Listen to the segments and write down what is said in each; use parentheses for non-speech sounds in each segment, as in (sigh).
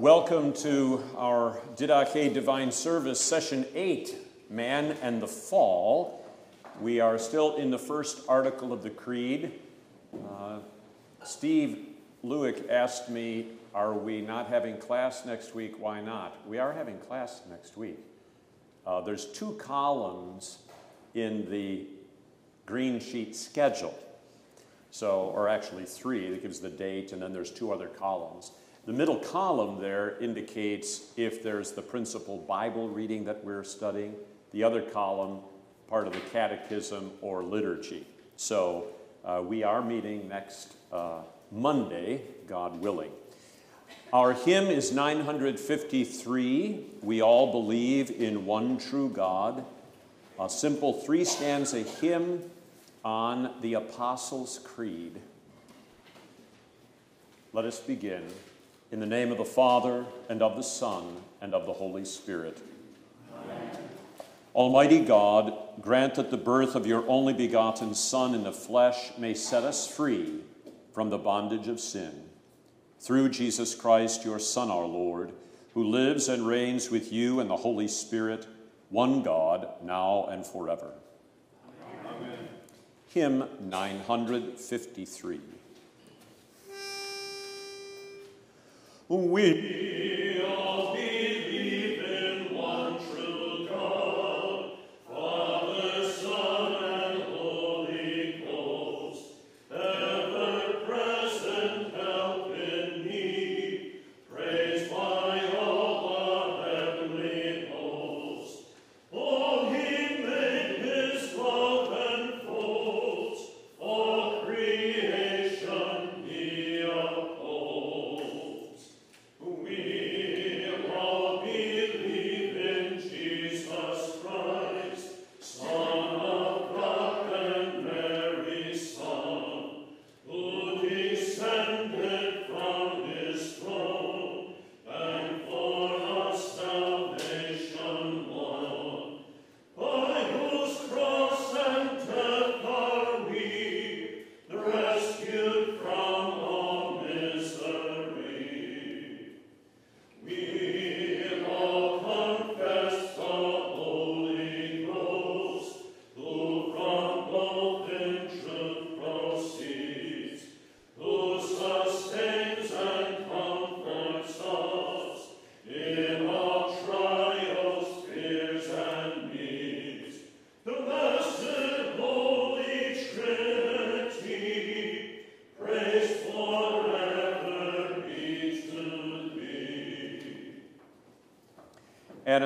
Welcome to our Didache Divine Service, Session 8, Man and the Fall. We are still in the first article of the Creed. Uh, Steve Lewick asked me, Are we not having class next week? Why not? We are having class next week. Uh, there's two columns in the green sheet schedule. So, or actually three, that gives the date, and then there's two other columns. The middle column there indicates if there's the principal Bible reading that we're studying, the other column, part of the catechism or liturgy. So uh, we are meeting next uh, Monday, God willing. Our hymn is 953. We all believe in one true God. A simple three stanza hymn on the Apostles' Creed. Let us begin. In the name of the Father, and of the Son, and of the Holy Spirit. Amen. Almighty God, grant that the birth of your only begotten Son in the flesh may set us free from the bondage of sin. Through Jesus Christ, your Son, our Lord, who lives and reigns with you and the Holy Spirit, one God, now and forever. Amen. Hymn 953. We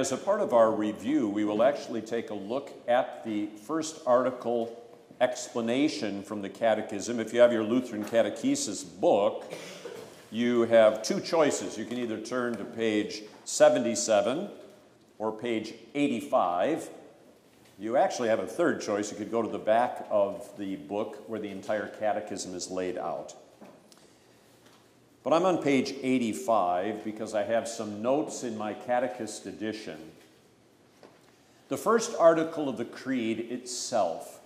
as a part of our review, we will actually take a look at the first article explanation from the Catechism. If you have your Lutheran Catechesis book, you have two choices. You can either turn to page 77 or page 85. You actually have a third choice. You could go to the back of the book where the entire catechism is laid out. But I'm on page 85 because I have some notes in my catechist edition. The first article of the Creed itself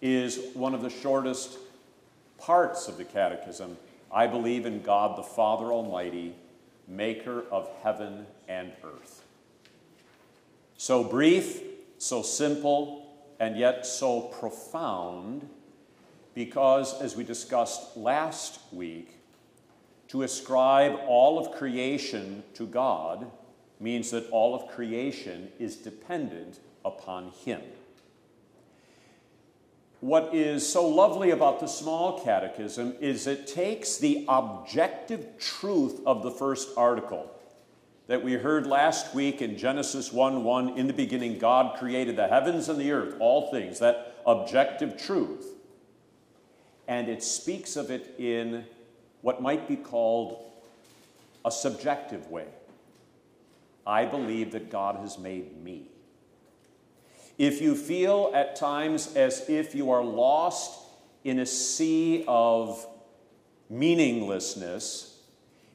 is one of the shortest parts of the Catechism. I believe in God the Father Almighty, maker of heaven and earth. So brief, so simple, and yet so profound because, as we discussed last week, to ascribe all of creation to God means that all of creation is dependent upon Him. What is so lovely about the small catechism is it takes the objective truth of the first article that we heard last week in Genesis 1 1 in the beginning, God created the heavens and the earth, all things, that objective truth. And it speaks of it in what might be called a subjective way. I believe that God has made me. If you feel at times as if you are lost in a sea of meaninglessness,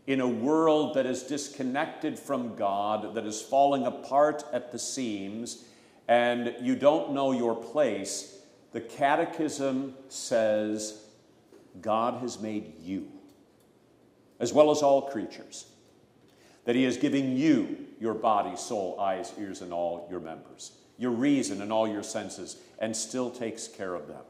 in a world that is disconnected from God, that is falling apart at the seams, and you don't know your place, the Catechism says God has made you as well as all creatures. that He is giving you your body, soul, eyes, ears, and all your members, your reason and all your senses, and still takes care of them.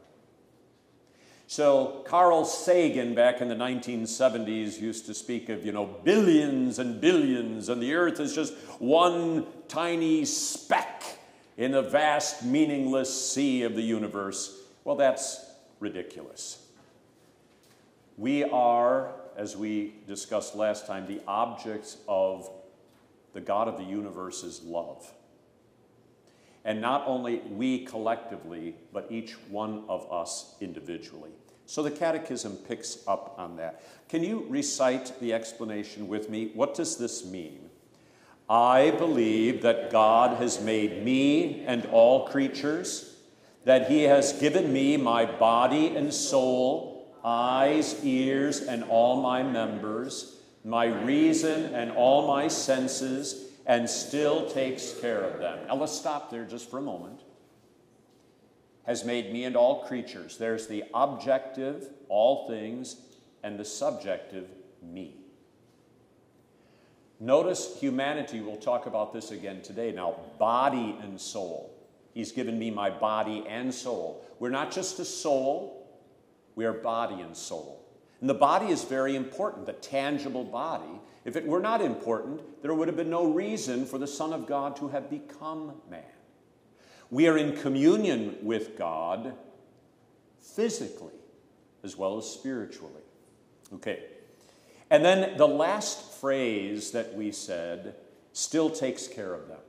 So Carl Sagan back in the 1970s used to speak of, you know, billions and billions, and the earth is just one tiny speck in the vast, meaningless sea of the universe. Well, that's ridiculous. We are, as we discussed last time, the objects of the God of the universe is love. And not only we collectively, but each one of us individually. So the Catechism picks up on that. Can you recite the explanation with me? What does this mean? I believe that God has made me and all creatures, that He has given me my body and soul, eyes, ears, and all my members, my reason and all my senses, and still takes care of them. Now let's stop there just for a moment. Has made me and all creatures. There's the objective, all things, and the subjective, me. Notice humanity, we'll talk about this again today. Now, body and soul. He's given me my body and soul. We're not just a soul, we are body and soul. And the body is very important, the tangible body. If it were not important, there would have been no reason for the Son of God to have become man. We are in communion with God physically as well as spiritually. Okay. And then the last phrase that we said still takes care of them.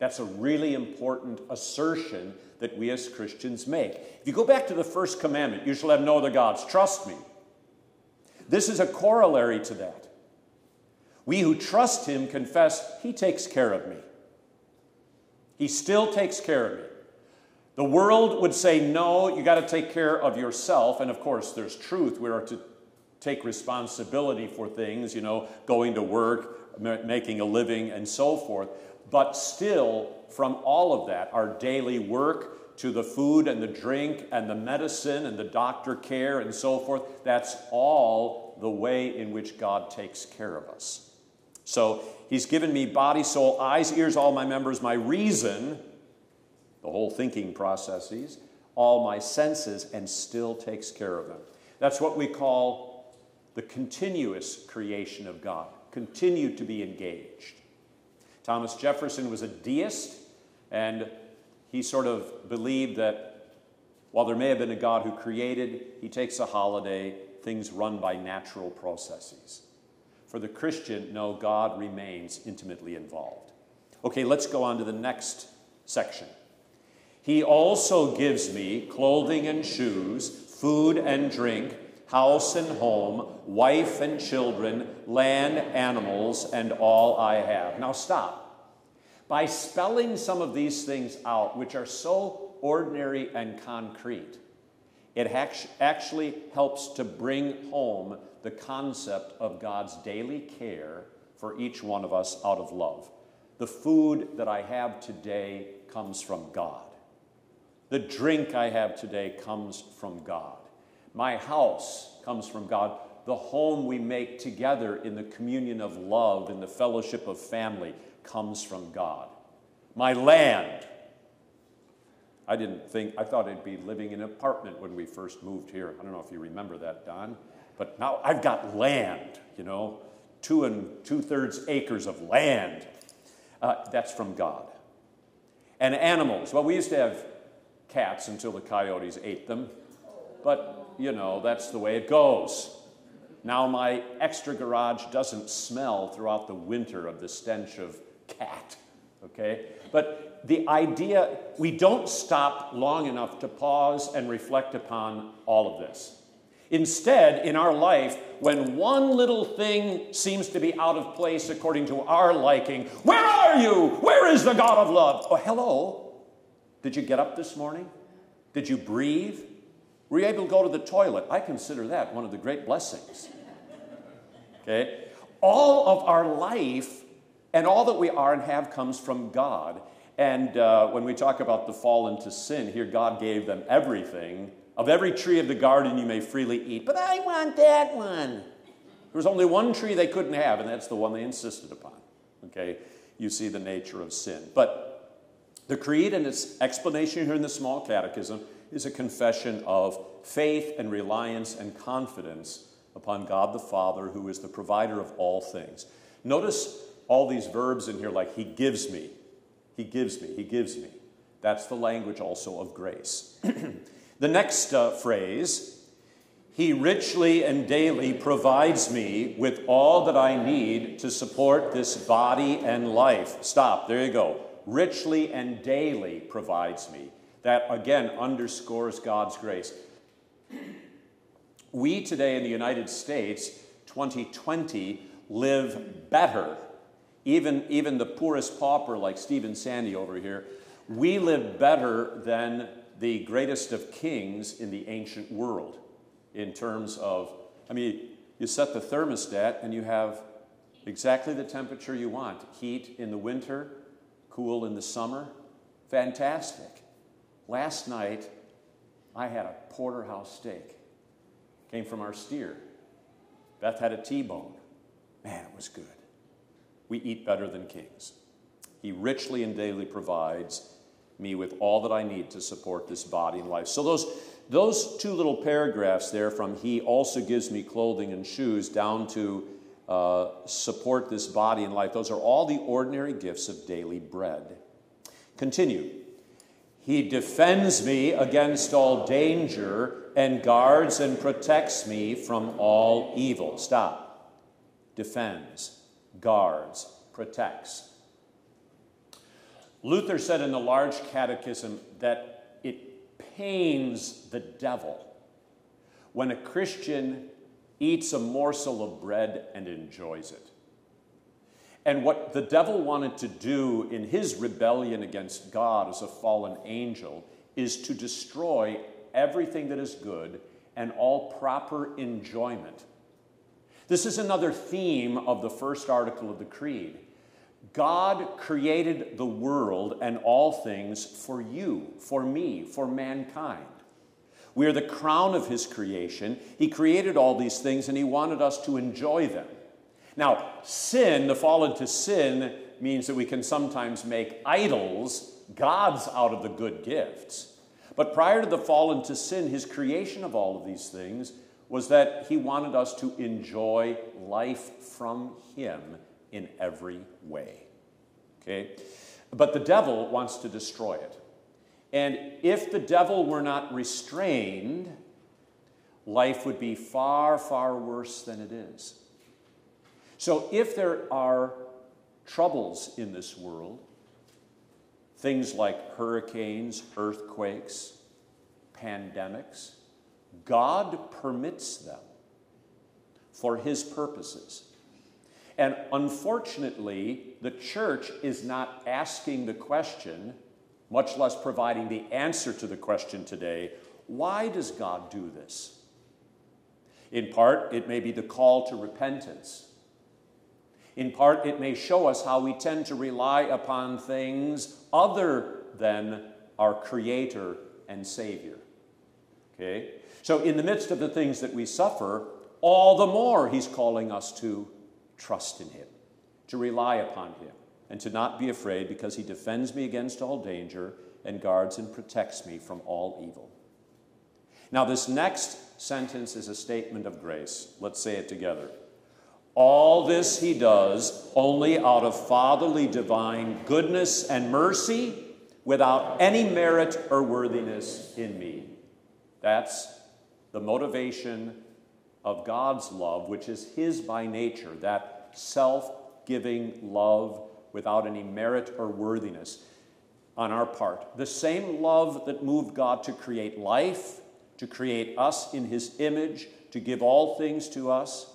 That's a really important assertion that we as Christians make. If you go back to the first commandment, you shall have no other gods, trust me. This is a corollary to that. We who trust him confess, he takes care of me. He still takes care of me. The world would say, no, you got to take care of yourself. And of course, there's truth. We are to take responsibility for things, you know, going to work, making a living, and so forth. But still, from all of that, our daily work to the food and the drink and the medicine and the doctor care and so forth, that's all the way in which God takes care of us. So He's given me body, soul, eyes, ears, all my members, my reason, the whole thinking processes, all my senses, and still takes care of them. That's what we call the continuous creation of God, continue to be engaged. Thomas Jefferson was a deist, and he sort of believed that while there may have been a God who created, he takes a holiday, things run by natural processes. For the Christian, no, God remains intimately involved. Okay, let's go on to the next section. He also gives me clothing and shoes, food and drink, house and home, wife and children, land, animals, and all I have. Now stop. By spelling some of these things out, which are so ordinary and concrete, it actually helps to bring home the concept of God's daily care for each one of us out of love. The food that I have today comes from God. The drink I have today comes from God. My house comes from God. The home we make together in the communion of love, in the fellowship of family, comes from God. My land. I didn't think, I thought I'd be living in an apartment when we first moved here. I don't know if you remember that, Don. But now I've got land, you know, two and two thirds acres of land. Uh, that's from God. And animals. Well, we used to have cats until the coyotes ate them. But, you know, that's the way it goes. Now my extra garage doesn't smell throughout the winter of the stench of cat, okay? But the idea, we don't stop long enough to pause and reflect upon all of this. Instead, in our life, when one little thing seems to be out of place according to our liking, where are you? Where is the God of love? Oh, hello. Did you get up this morning? Did you breathe? Were you able to go to the toilet? I consider that one of the great blessings. Okay? All of our life and all that we are and have comes from God. And uh, when we talk about the fall into sin, here God gave them everything of every tree of the garden you may freely eat, but I want that one. There was only one tree they couldn't have, and that's the one they insisted upon. Okay? You see the nature of sin. But the creed and its explanation here in the small catechism is a confession of faith and reliance and confidence upon God the Father, who is the provider of all things. Notice all these verbs in here like He gives me, He gives me, He gives me. That's the language also of grace. (clears throat) the next uh, phrase, He richly and daily provides me with all that I need to support this body and life. Stop, there you go. Richly and daily provides me. That again underscores God's grace. We today in the United States, 2020, live better. Even, even the poorest pauper like Stephen Sandy over here, we live better than the greatest of kings in the ancient world in terms of, I mean, you set the thermostat and you have exactly the temperature you want heat in the winter, cool in the summer. Fantastic. Last night, I had a porterhouse steak came from our steer. Beth had a T-bone. Man, it was good. We eat better than kings. He richly and daily provides me with all that I need to support this body and life. So those those two little paragraphs there from he also gives me clothing and shoes down to uh, support this body and life, those are all the ordinary gifts of daily bread. Continue. He defends me against all danger and guards and protects me from all evil. Stop. Defends, guards, protects. Luther said in the Large Catechism that it pains the devil when a Christian eats a morsel of bread and enjoys it. And what the devil wanted to do in his rebellion against God as a fallen angel is to destroy everything that is good and all proper enjoyment. This is another theme of the first article of the Creed. God created the world and all things for you, for me, for mankind. We are the crown of His creation. He created all these things and He wanted us to enjoy them. Now, sin, the fall into sin, means that we can sometimes make idols, gods out of the good gifts. But prior to the fall into sin, his creation of all of these things was that he wanted us to enjoy life from him in every way. Okay? But the devil wants to destroy it. And if the devil were not restrained, life would be far, far worse than it is. So if there are troubles in this world, Things like hurricanes, earthquakes, pandemics, God permits them for His purposes. And unfortunately, the church is not asking the question, much less providing the answer to the question today why does God do this? In part, it may be the call to repentance. In part, it may show us how we tend to rely upon things other than our Creator and Savior. Okay? So, in the midst of the things that we suffer, all the more He's calling us to trust in Him, to rely upon Him, and to not be afraid because He defends me against all danger and guards and protects me from all evil. Now, this next sentence is a statement of grace. Let's say it together. All this he does only out of fatherly divine goodness and mercy without any merit or worthiness in me. That's the motivation of God's love, which is his by nature, that self giving love without any merit or worthiness on our part. The same love that moved God to create life, to create us in his image, to give all things to us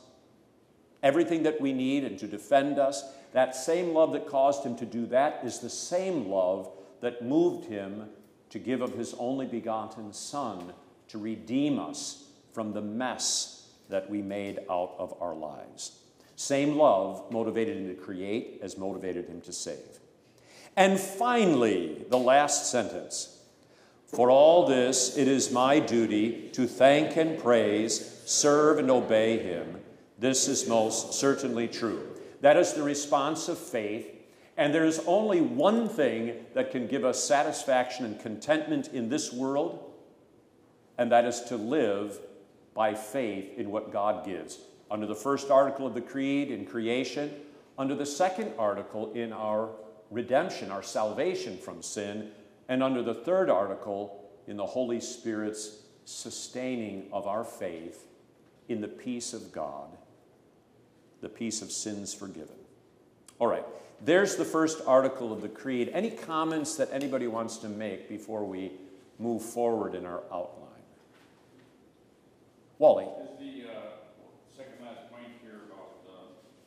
everything that we need and to defend us. That same love that caused him to do that is the same love that moved him to give of his only begotten Son to redeem us from the mess that we made out of our lives. Same love motivated him to create as motivated him to save. And finally, the last sentence. For all this, it is my duty to thank and praise, serve and obey him This is most certainly true. That is the response of faith. And there is only one thing that can give us satisfaction and contentment in this world, and that is to live by faith in what God gives. Under the first article of the Creed in creation, under the second article in our redemption, our salvation from sin, and under the third article in the Holy Spirit's sustaining of our faith in the peace of God, the peace of sins forgiven. All right, there's the first article of the Creed. Any comments that anybody wants to make before we move forward in our outline? Wally. Is the uh, second last point here about uh,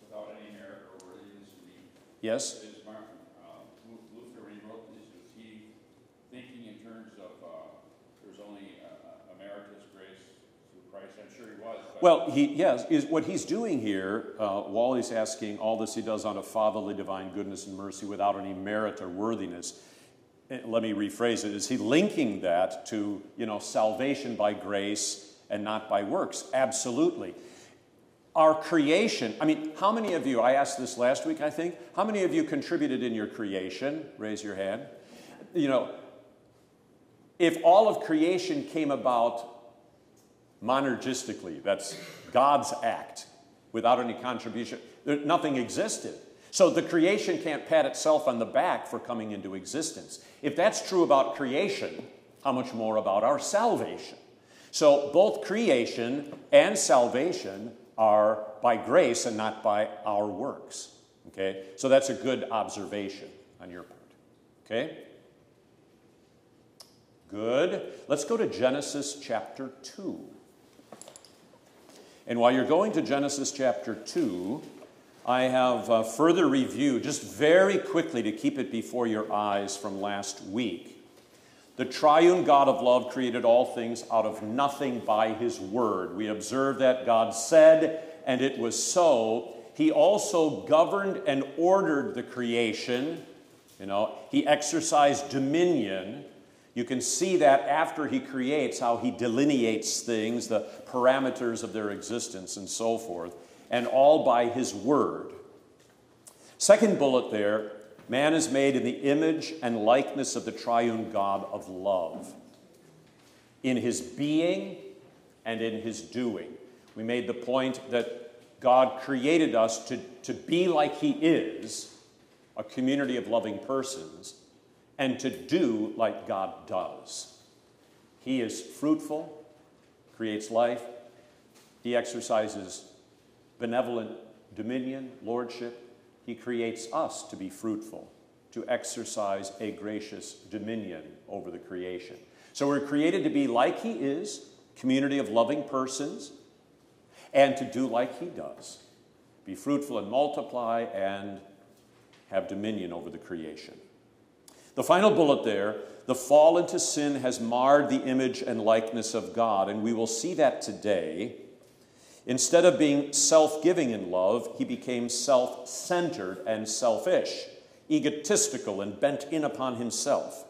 without any merit or be Yes? is Martin uh, Luther when he wrote this was he thinking in terms of uh, there's only a, a grace through Christ? I'm sure he was. Well, he, yes, is what he's doing here, uh, Wally's asking all this he does out of fatherly divine goodness and mercy without any merit or worthiness. Eh, Let me rephrase it. Is he linking that to, you know, salvation by grace and not by works? Absolutely. Our creation, I mean, how many of you, I asked this last week, I think, how many of you contributed in your creation? Raise your hand. You know, if all of creation came about monergistically, that's God's act, without any contribution, nothing existed. So the creation can't pat itself on the back for coming into existence. If that's true about creation, how much more about our salvation? So both creation and salvation are by grace and not by our works. Okay? So that's a good observation on your part. Okay? Good. Let's go to Genesis chapter 2. And while you're going to Genesis chapter 2, I have a further review, just very quickly to keep it before your eyes from last week. The triune God of love created all things out of nothing by his word. We observe that God said, and it was so. He also governed and ordered the creation. You know, he exercised dominion. You can see that after he creates, how he delineates things, the parameters of their existence, and so forth, and all by his word. Second bullet there man is made in the image and likeness of the triune God of love, in his being and in his doing. We made the point that God created us to, to be like he is, a community of loving persons and to do like God does. He is fruitful, creates life, He exercises benevolent dominion, lordship. He creates us to be fruitful, to exercise a gracious dominion over the creation. So we're created to be like He is, community of loving persons, and to do like He does be fruitful and multiply and have dominion over the creation. The final bullet there the fall into sin has marred the image and likeness of God, and we will see that today. Instead of being self giving in love, he became self centered and selfish, egotistical, and bent in upon himself.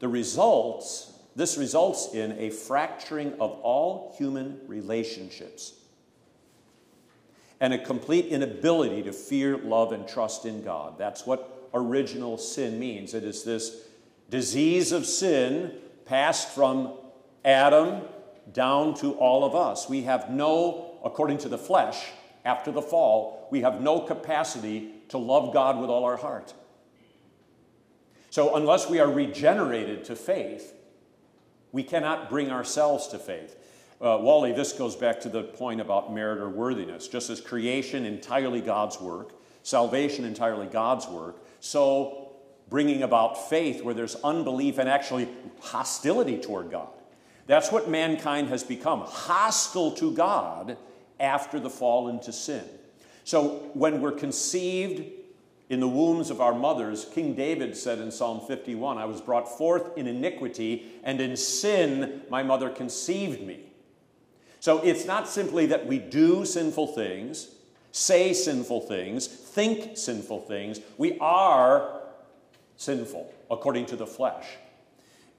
The results, this results in a fracturing of all human relationships and a complete inability to fear, love, and trust in God. That's what original sin means. It is this disease of sin passed from Adam down to all of us. We have no, according to the flesh, after the fall, we have no capacity to love God with all our heart. So, unless we are regenerated to faith, we cannot bring ourselves to faith. Uh, Wally, this goes back to the point about merit or worthiness. Just as creation entirely God's work, salvation entirely God's work, so bringing about faith where there's unbelief and actually hostility toward God. That's what mankind has become hostile to God after the fall into sin. So when we're conceived in the wombs of our mothers, King David said in Psalm 51, I was brought forth in iniquity, and in sin my mother conceived me. So it's not simply that we do sinful things, say sinful things, think sinful things. We are sinful according to the flesh.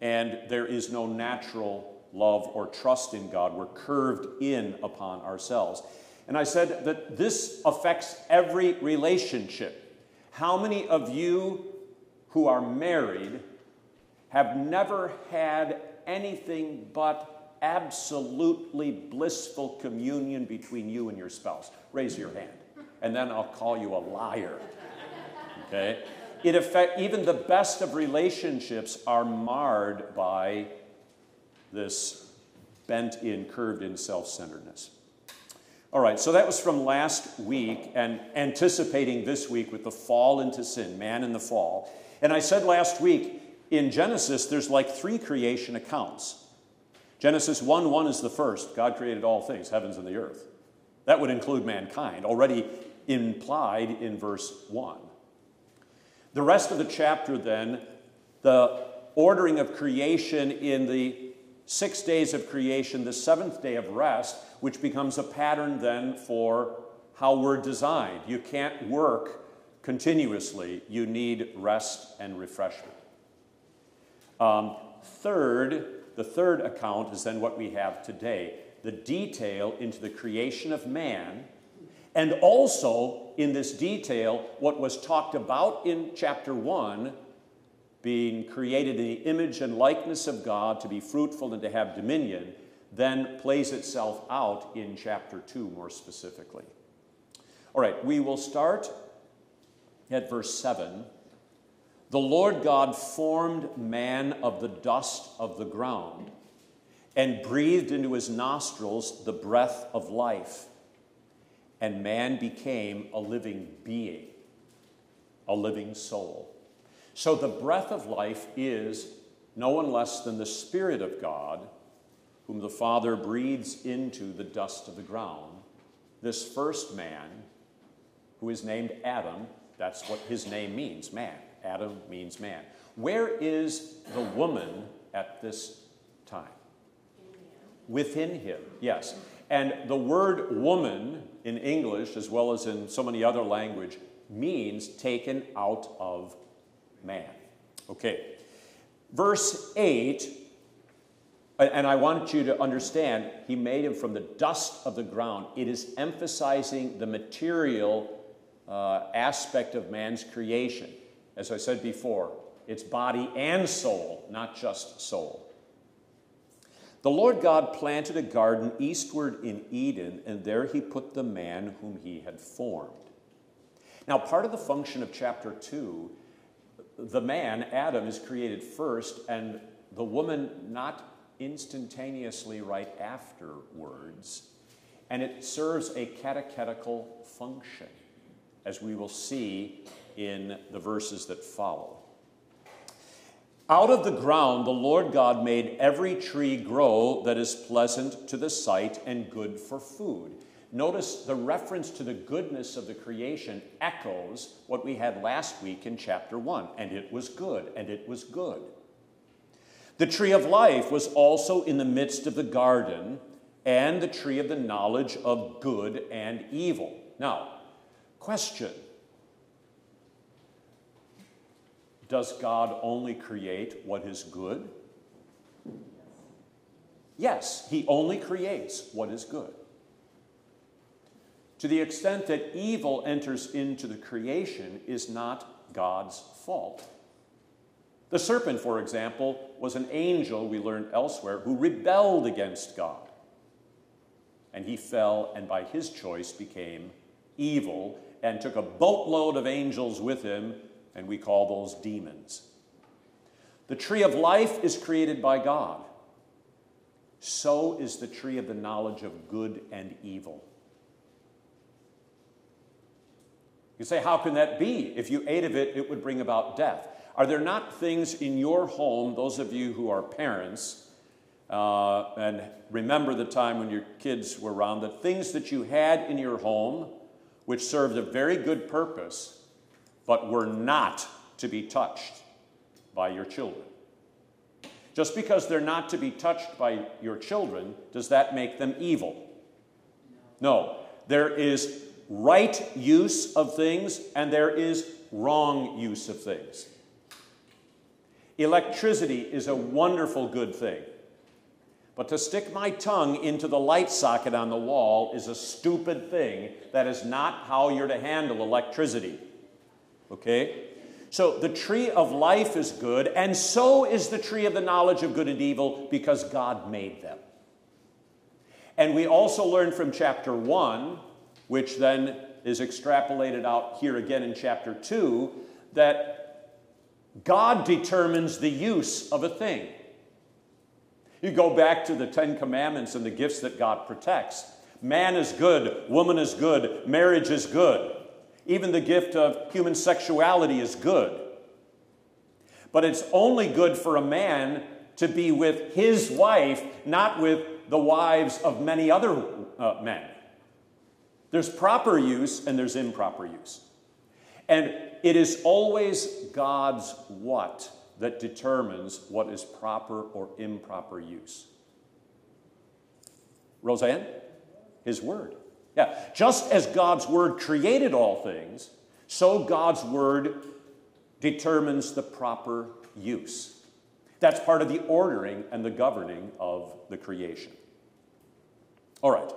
And there is no natural love or trust in God. We're curved in upon ourselves. And I said that this affects every relationship. How many of you who are married have never had anything but absolutely blissful communion between you and your spouse? Raise your hand, and then I'll call you a liar. Okay? It affect, even the best of relationships are marred by this bent in, curved in self centeredness. All right, so that was from last week and anticipating this week with the fall into sin, man in the fall. And I said last week, in Genesis, there's like three creation accounts. Genesis 1 1 is the first. God created all things, heavens and the earth. That would include mankind, already implied in verse 1. The rest of the chapter, then, the ordering of creation in the six days of creation, the seventh day of rest, which becomes a pattern then for how we're designed. You can't work continuously, you need rest and refreshment. Um, third, the third account is then what we have today the detail into the creation of man, and also in this detail, what was talked about in chapter 1 being created in the image and likeness of God to be fruitful and to have dominion, then plays itself out in chapter 2 more specifically. All right, we will start at verse 7. The Lord God formed man of the dust of the ground and breathed into his nostrils the breath of life, and man became a living being, a living soul. So the breath of life is no one less than the Spirit of God, whom the Father breathes into the dust of the ground. This first man, who is named Adam, that's what his name means, man. Adam means man. Where is the woman at this time? Within him, yes. And the word woman in English, as well as in so many other language, means taken out of man. Okay. Verse 8, and I want you to understand, he made him from the dust of the ground. It is emphasizing the material uh, aspect of man's creation. As I said before, it's body and soul, not just soul. The Lord God planted a garden eastward in Eden, and there he put the man whom he had formed. Now, part of the function of chapter 2 the man, Adam, is created first, and the woman not instantaneously right afterwards. And it serves a catechetical function, as we will see in the verses that follow. Out of the ground, the Lord God made every tree grow that is pleasant to the sight and good for food Notice the reference to the goodness of the creation echoes what we had last week in chapter 1. And it was good, and it was good. The tree of life was also in the midst of the garden, and the tree of the knowledge of good and evil. Now, question Does God only create what is good? Yes, He only creates what is good. To the extent that evil enters into the creation is not God's fault. The serpent, for example, was an angel, we learned elsewhere, who rebelled against God. And he fell, and by his choice became evil, and took a boatload of angels with him, and we call those demons. The tree of life is created by God. So is the tree of the knowledge of good and evil. You say, how can that be? If you ate of it, it would bring about death. Are there not things in your home, those of you who are parents, uh, and remember the time when your kids were around, the things that you had in your home which served a very good purpose, but were not to be touched by your children? Just because they're not to be touched by your children, does that make them evil? No. There is right use of things and there is wrong use of things. Electricity is a wonderful good thing, But to stick my tongue into the light socket on the wall is a stupid thing. That is not how you're to handle electricity. Okay? So the tree of life is good, and so is the tree of the knowledge of good and evil because God made them. And we also learn from chapter 1, which then is extrapolated out here again in chapter 2, that God determines the use of a thing. You go back to the Ten Commandments and the gifts that God protects. Man is good, woman is good, marriage is good. Even the gift of human sexuality is good. But it's only good for a man to be with his wife, not with the wives of many other uh, men. There's proper use and there's improper use. And it is always God's what that determines what is proper or improper use. Roseanne? His Word. Yeah, just as God's Word created all things, so God's Word determines the proper use. That's part of the ordering and the governing of the creation. All right.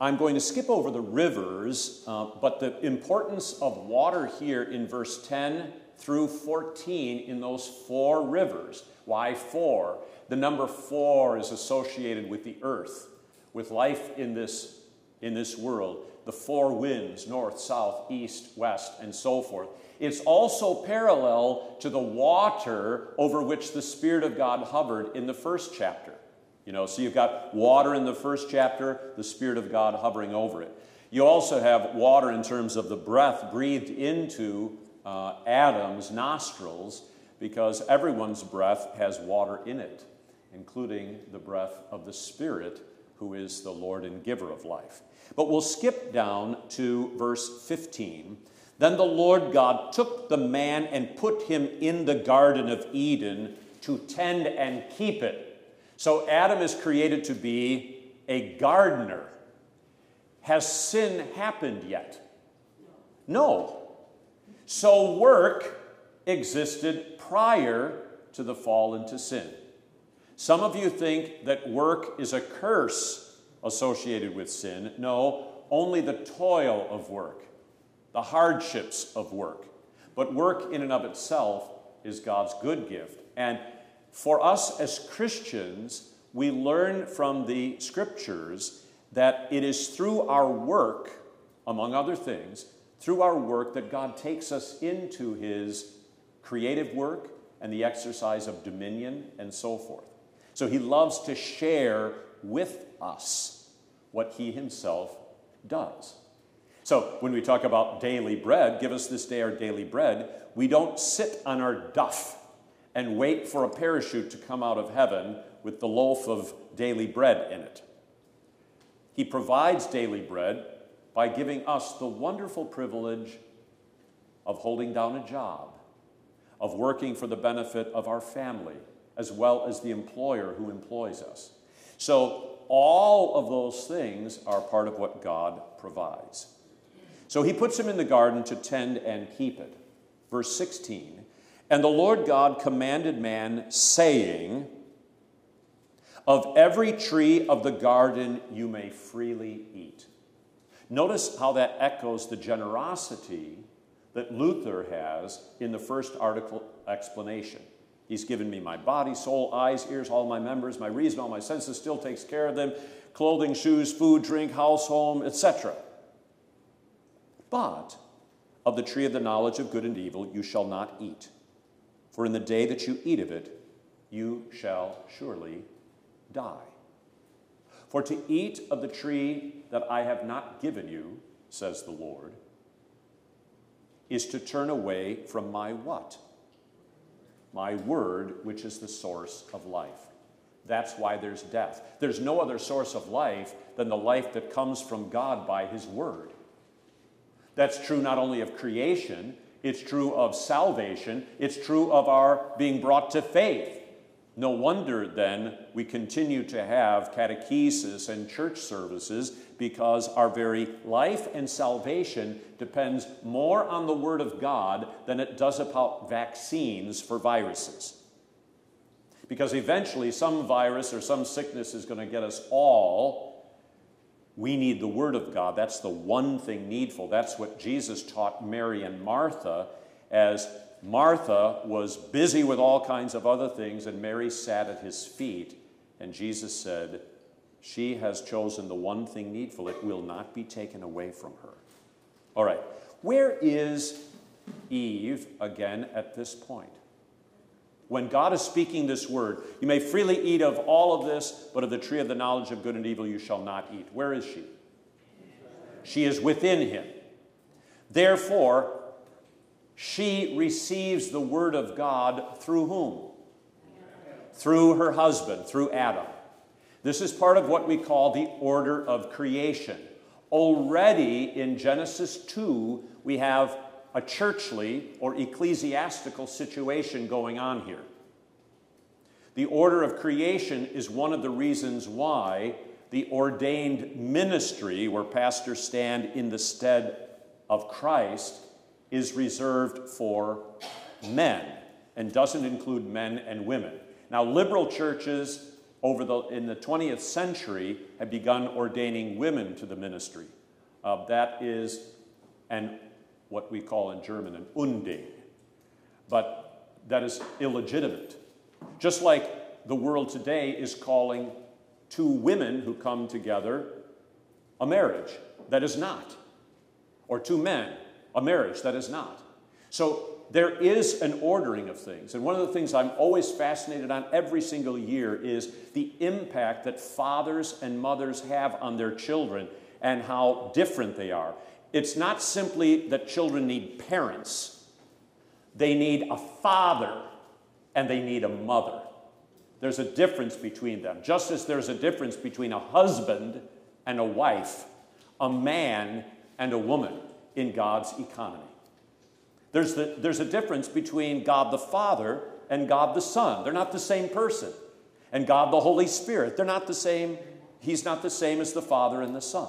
I'm going to skip over the rivers, uh, but the importance of water here in verse 10 through 14 in those four rivers. Why four? The number four is associated with the earth, with life in this, in this world. The four winds, north, south, east, west, and so forth. It's also parallel to the water over which the Spirit of God hovered in the first chapter. You know, so you've got water in the first chapter, the Spirit of God hovering over it. You also have water in terms of the breath breathed into uh, Adam's nostrils because everyone's breath has water in it, including the breath of the Spirit, who is the Lord and giver of life. But we'll skip down to verse 15. Then the Lord God took the man and put him in the Garden of Eden to tend and keep it. So Adam is created to be a gardener. Has sin happened yet? No. So work existed prior to the fall into sin. Some of you think that work is a curse associated with sin. No, only the toil of work, the hardships of work. But work in and of itself is God's good gift. And for us as Christians, we learn from the scriptures that it is through our work, among other things, through our work that God takes us into his creative work and the exercise of dominion and so forth. So he loves to share with us what he himself does. So when we talk about daily bread, give us this day our daily bread, we don't sit on our duff and wait for a parachute to come out of heaven with the loaf of daily bread in it. He provides daily bread by giving us the wonderful privilege of holding down a job, of working for the benefit of our family, as well as the employer who employs us. So, all of those things are part of what God provides. So, he puts him in the garden to tend and keep it. Verse 16 And the Lord God commanded man, saying, Of every tree of the garden you may freely eat. Notice how that echoes the generosity that Luther has in the first article explanation. He's given me my body, soul, eyes, ears, all my members, my reason, all my senses, still takes care of them clothing, shoes, food, drink, house, home, etc. But of the tree of the knowledge of good and evil you shall not eat, for in the day that you eat of it, you shall surely die. For to eat of the tree that I have not given you, says the Lord, is to turn away from my what? My word, which is the source of life. That's why there's death. There's no other source of life than the life that comes from God by His word. That's true not only of creation, it's true of salvation, it's true of our being brought to faith. No wonder then we continue to have catechesis and church services because our very life and salvation depends more on the Word of God than it does about vaccines for viruses. Because eventually, some virus or some sickness is going to get us all. We need the Word of God. That's the one thing needful. That's what Jesus taught Mary and Martha as Martha was busy with all kinds of other things, and Mary sat at his feet. And Jesus said, She has chosen the one thing needful. It will not be taken away from her. All right. Where is Eve again at this point? When God is speaking this word, you may freely eat of all of this, but of the tree of the knowledge of good and evil you shall not eat. Where is she? She is within him. Therefore, she receives the word of God through whom? Through her husband, through Adam. This is part of what we call the order of creation. Already in Genesis 2, we have a churchly or ecclesiastical situation going on here. The order of creation is one of the reasons why the ordained ministry, where pastors stand in the stead of Christ, is reserved for men and doesn't include men and women. Now, liberal churches over the, in the 20th century have begun ordaining women to the ministry. Uh, that is an what we call in German an Unding. But that is illegitimate. Just like the world today is calling two women who come together a marriage. That is not. Or two men, a marriage. That is not. So there is an ordering of things. And one of the things I'm always fascinated on every single year is the impact that fathers and mothers have on their children and how different they are. It's not simply that children need parents, they need a father and they need a mother. There's a difference between them, just as there's a difference between a husband and a wife, a man and a woman in God's economy. There's, the, there's a difference between God the Father and God the Son. They're not the same person. And God the Holy Spirit, they're not the same. He's not the same as the Father and the Son.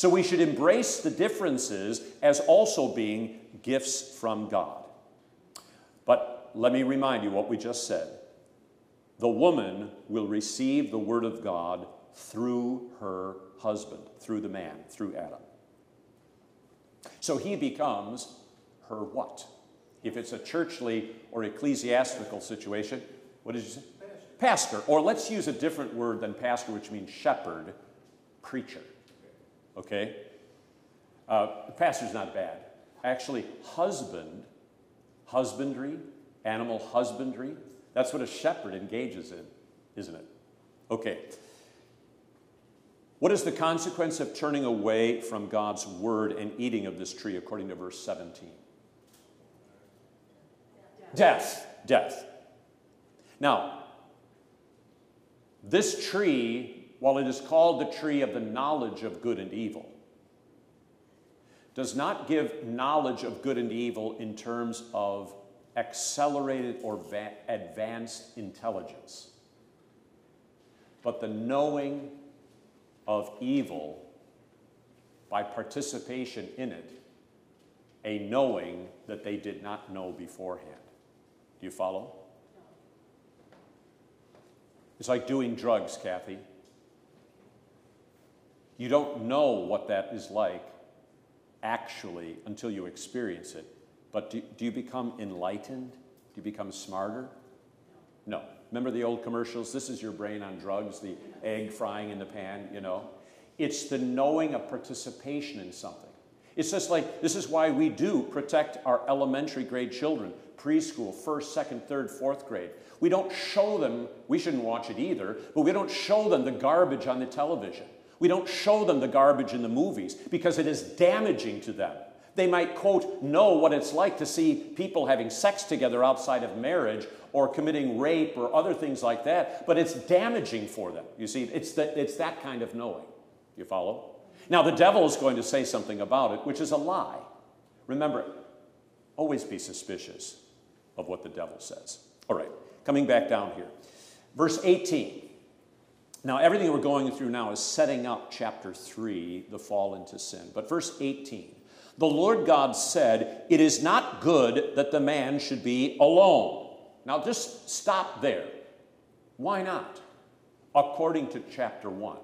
So we should embrace the differences as also being gifts from God. But let me remind you what we just said. The woman will receive the word of God through her husband, through the man, through Adam. So he becomes her what? If it's a churchly or ecclesiastical situation, what did you say? Pastor. pastor. Or let's use a different word than pastor, which means shepherd, preacher okay? Uh, pastor's not bad. Actually, husband, husbandry, animal husbandry, that's what a shepherd engages in, isn't it? Okay. What is the consequence of turning away from God's word and eating of this tree, according to verse 17? Death. Death. Now, this tree while it is called the tree of the knowledge of good and evil, does not give knowledge of good and evil in terms of accelerated or va- advanced intelligence, but the knowing of evil by participation in it, a knowing that they did not know beforehand. Do you follow? It's like doing drugs, Kathy. You don't know what that is like actually until you experience it. But do, do you become enlightened? Do you become smarter? No. Remember the old commercials? This is your brain on drugs, the egg frying in the pan, you know? It's the knowing of participation in something. It's just like this is why we do protect our elementary grade children, preschool, first, second, third, fourth grade. We don't show them, we shouldn't watch it either, but we don't show them the garbage on the television. We don't show them the garbage in the movies because it is damaging to them. They might, quote, know what it's like to see people having sex together outside of marriage or committing rape or other things like that, but it's damaging for them. You see, it's, the, it's that kind of knowing. You follow? Now, the devil is going to say something about it, which is a lie. Remember, always be suspicious of what the devil says. All right, coming back down here. Verse 18. Now, everything we're going through now is setting up chapter 3, the fall into sin. But verse 18 the Lord God said, It is not good that the man should be alone. Now, just stop there. Why not? According to chapter 1.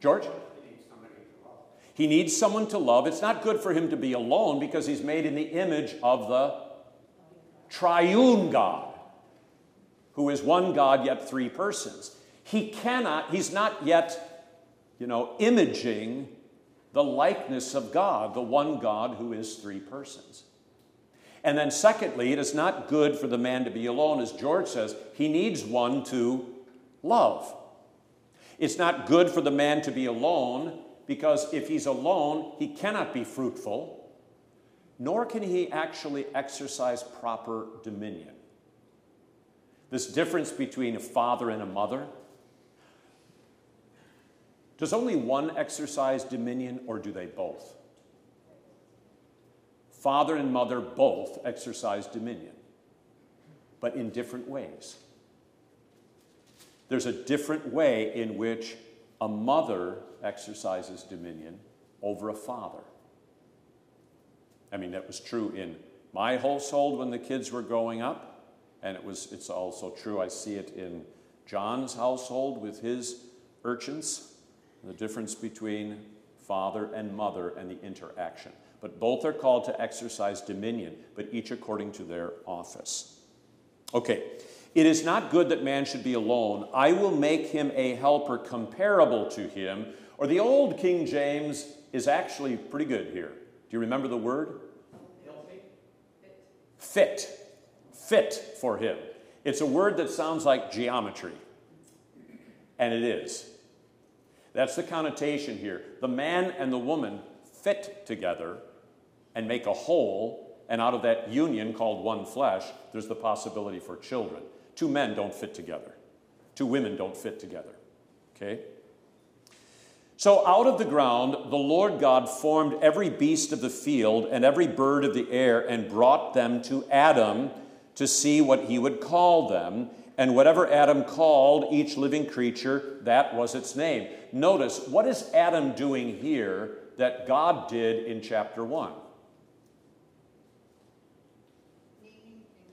George? He needs someone to love. It's not good for him to be alone because he's made in the image of the triune God, who is one God yet three persons. He cannot, he's not yet, you know, imaging the likeness of God, the one God who is three persons. And then, secondly, it is not good for the man to be alone. As George says, he needs one to love. It's not good for the man to be alone because if he's alone, he cannot be fruitful, nor can he actually exercise proper dominion. This difference between a father and a mother does only one exercise dominion, or do they both? Father and mother both exercise dominion, but in different ways. There's a different way in which a mother exercises dominion over a father. I mean, that was true in my household when the kids were growing up, and it was, it's also true, I see it in John's household with his urchins, the difference between father and mother and the interaction. But both are called to exercise dominion, but each according to their office. Okay, it is not good that man should be alone. I will make him a helper comparable to him. Or the old King James is actually pretty good here. Do you remember the word? Fit. Fit for him. It's a word that sounds like geometry. And it is. That's the connotation here. The man and the woman fit together and make a whole, and out of that union called one flesh, there's the possibility for children. Two men don't fit together. Two women don't fit together. Okay? So out of the ground, the Lord God formed every beast of the field and every bird of the air and brought them to Adam to see what he would call them. And whatever Adam called each living creature, that was its name. Notice, what is Adam doing here that God did in chapter 1?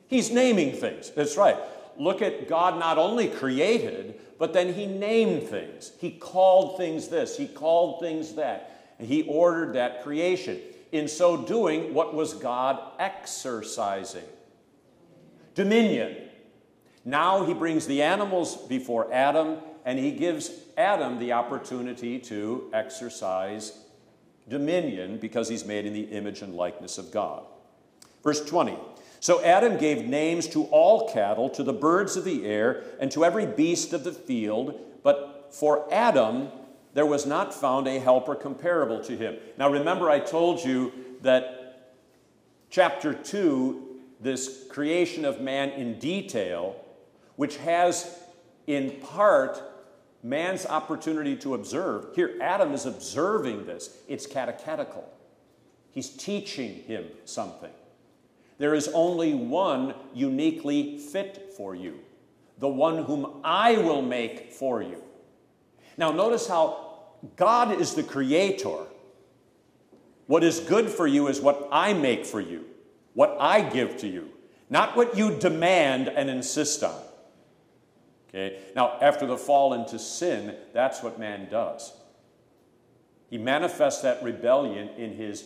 He's naming things. That's right look at God not only created, but then he named things. He called things this, he called things that, and he ordered that creation. In so doing, what was God exercising? Dominion. Now he brings the animals before Adam, and he gives Adam the opportunity to exercise dominion because he's made in the image and likeness of God. Verse 20 so Adam gave names to all cattle, to the birds of the air, and to every beast of the field. But for Adam, there was not found a helper comparable to him. Now remember, I told you that chapter 2, this creation of man in detail, which has in part man's opportunity to observe. Here, Adam is observing this, it's catechetical. He's teaching him something. There is only one uniquely fit for you, the one whom I will make for you. Now, notice how God is the creator. What is good for you is what I make for you, what I give to you, not what you demand and insist on. Okay? Now, after the fall into sin, that's what man does. He manifests that rebellion in his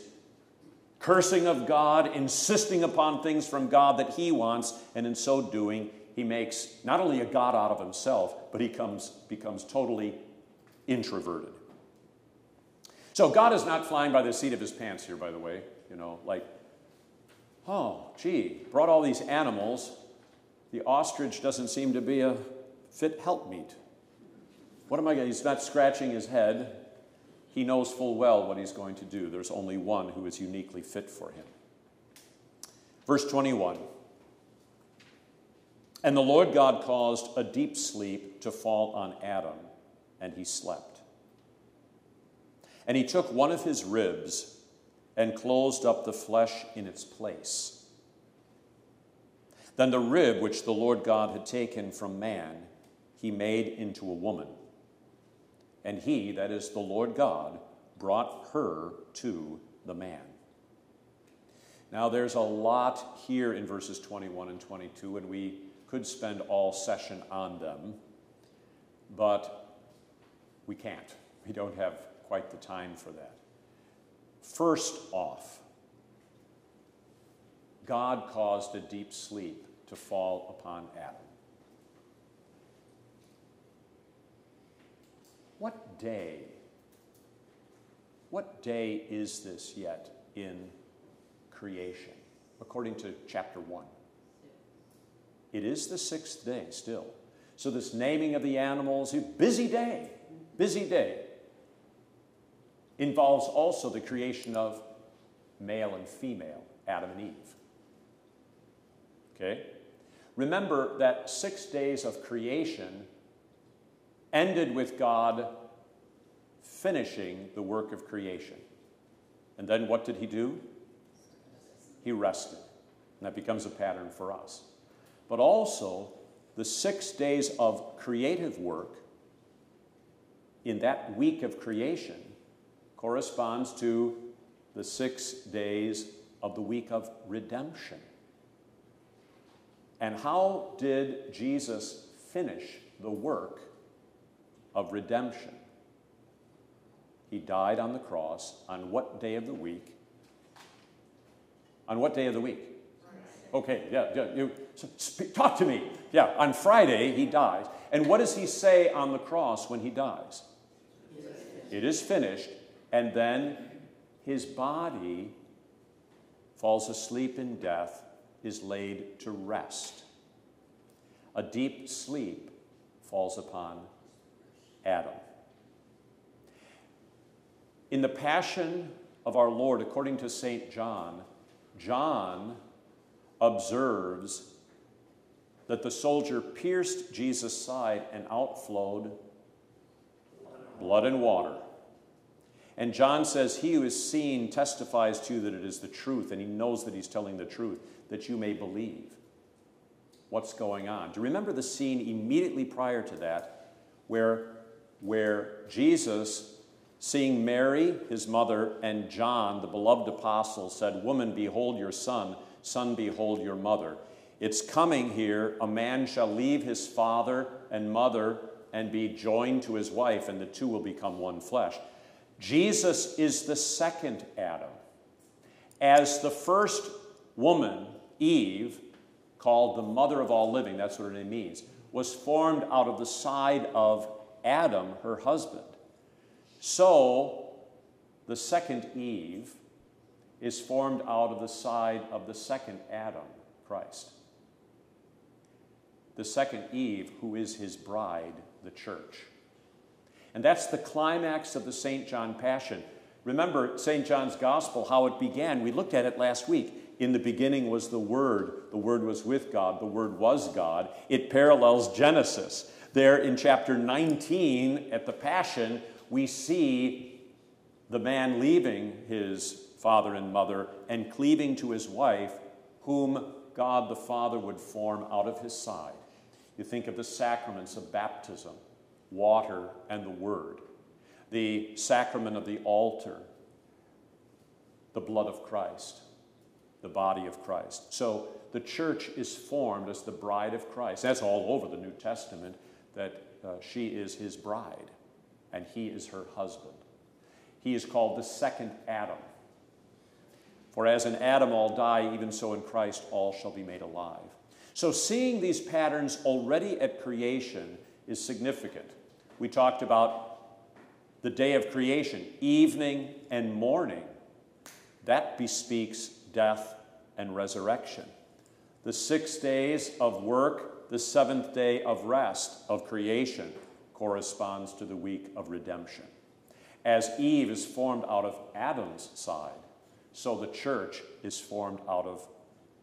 cursing of God, insisting upon things from God that he wants, and in so doing, he makes not only a God out of himself, but he comes, becomes totally introverted. So God is not flying by the seat of his pants here, by the way. You know, like, oh, gee, brought all these animals. The ostrich doesn't seem to be a fit helpmeet. What am I going to? He's not scratching his head. He knows full well what he's going to do. There's only one who is uniquely fit for him. Verse 21 And the Lord God caused a deep sleep to fall on Adam, and he slept. And he took one of his ribs and closed up the flesh in its place. Then the rib which the Lord God had taken from man, he made into a woman and he, that is the Lord God, brought her to the man. Now, there's a lot here in verses 21 and 22, and we could spend all session on them, but we can't. We don't have quite the time for that. First off, God caused a deep sleep to fall upon Adam. What day? What day is this yet in creation, according to chapter 1? It is the sixth day still. So, this naming of the animals, busy day, busy day, involves also the creation of male and female, Adam and Eve. Okay? Remember that six days of creation ended with God finishing the work of creation. And then what did he do? He rested. And that becomes a pattern for us. But also, the six days of creative work in that week of creation corresponds to the six days of the week of redemption. And how did Jesus finish the work of redemption? He died on the cross on what day of the week? On what day of the week? Okay, yeah, yeah you, speak, talk to me. Yeah, on Friday he dies. And what does he say on the cross when he dies? It is finished. And then his body falls asleep in death, is laid to rest. A deep sleep falls upon Adam. In the passion of our Lord, according to St. John, John observes that the soldier pierced Jesus' side and outflowed blood and water. And John says, He who is seen testifies to you that it is the truth, and he knows that he's telling the truth, that you may believe what's going on. Do you remember the scene immediately prior to that where, where Jesus, seeing Mary, his mother, and John, the beloved apostle, said, Woman, behold your son, son, behold your mother. It's coming here, a man shall leave his father and mother and be joined to his wife, and the two will become one flesh. Jesus is the second Adam. As the first woman, Eve, called the mother of all living, that's what her name means, was formed out of the side of Adam, her husband. So, the second Eve is formed out of the side of the second Adam, Christ. The second Eve, who is his bride, the church. And that's the climax of the St. John Passion. Remember St. John's Gospel, how it began. We looked at it last week. In the beginning was the Word. The Word was with God. The Word was God. It parallels Genesis. There in chapter 19 at the Passion, we see the man leaving his father and mother and cleaving to his wife, whom God the Father would form out of his side. You think of the sacraments of baptism, water, and the Word, the sacrament of the altar, the blood of Christ, the body of Christ. So the church is formed as the bride of Christ. That's all over the New Testament, that uh, she is his bride and he is her husband. He is called the second Adam. For as in Adam all die, even so in Christ all shall be made alive. So seeing these patterns already at creation is significant. We talked about the day of creation, evening and morning. That bespeaks death and resurrection. The six days of work, the seventh day of rest, of creation, corresponds to the week of redemption. As Eve is formed out of Adam's side, so the church is formed out of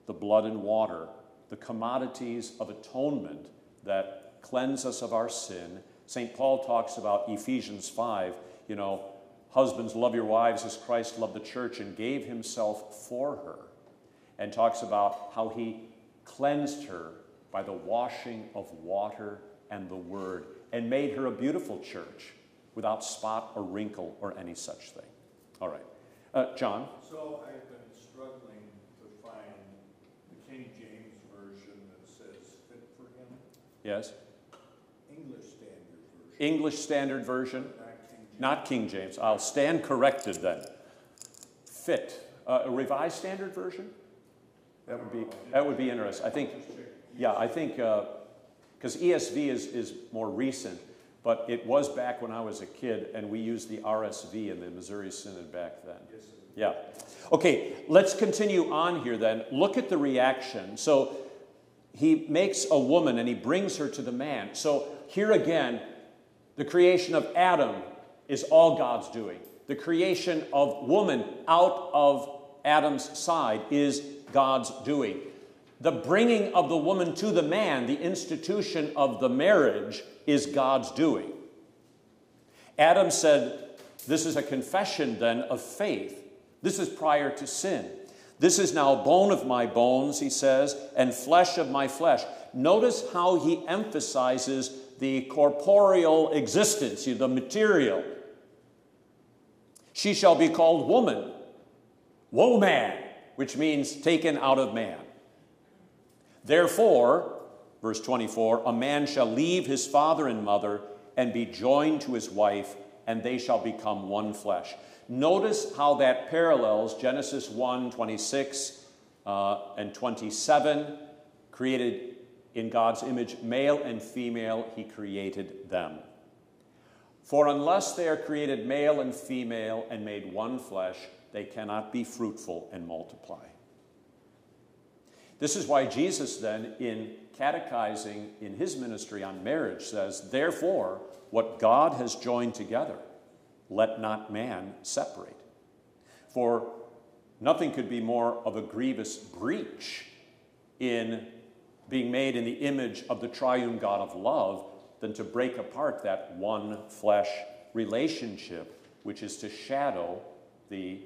the blood and water, the commodities of atonement that cleanse us of our sin St. Paul talks about Ephesians 5, you know, husbands, love your wives as Christ loved the church and gave himself for her, and talks about how he cleansed her by the washing of water and the word, and made her a beautiful church without spot or wrinkle or any such thing. All right. Uh, John? So I've been struggling to find the King James Version that says fit for him. Yes? English Standard Version. English Standard Version? not King James. Not King James. I'll stand corrected then. Fit. Uh, a Revised Standard Version? That would be, that would be interesting. I think, yeah, I think, because ESV is, is more recent, but it was back when I was a kid, and we used the RSV in the Missouri Synod back then. Yeah. Okay, let's continue on here then. Look at the reaction. So he makes a woman and he brings her to the man. So here again, the creation of Adam is all God's doing. The creation of woman out of Adam's side is God's doing. The bringing of the woman to the man, the institution of the marriage, is God's doing. Adam said, This is a confession then of faith. This is prior to sin. This is now bone of my bones, he says, and flesh of my flesh. Notice how he emphasizes the corporeal existence, the material. She shall be called woman, woman, which means taken out of man. Therefore, verse 24, a man shall leave his father and mother and be joined to his wife, and they shall become one flesh. Notice how that parallels Genesis 1 26 uh, and 27, created in God's image, male and female, he created them. For unless they are created male and female and made one flesh, they cannot be fruitful and multiply. This is why Jesus, then, in catechizing in his ministry on marriage, says, Therefore, what God has joined together, let not man separate. For nothing could be more of a grievous breach in being made in the image of the triune God of love than to break apart that one flesh relationship, which is to shadow the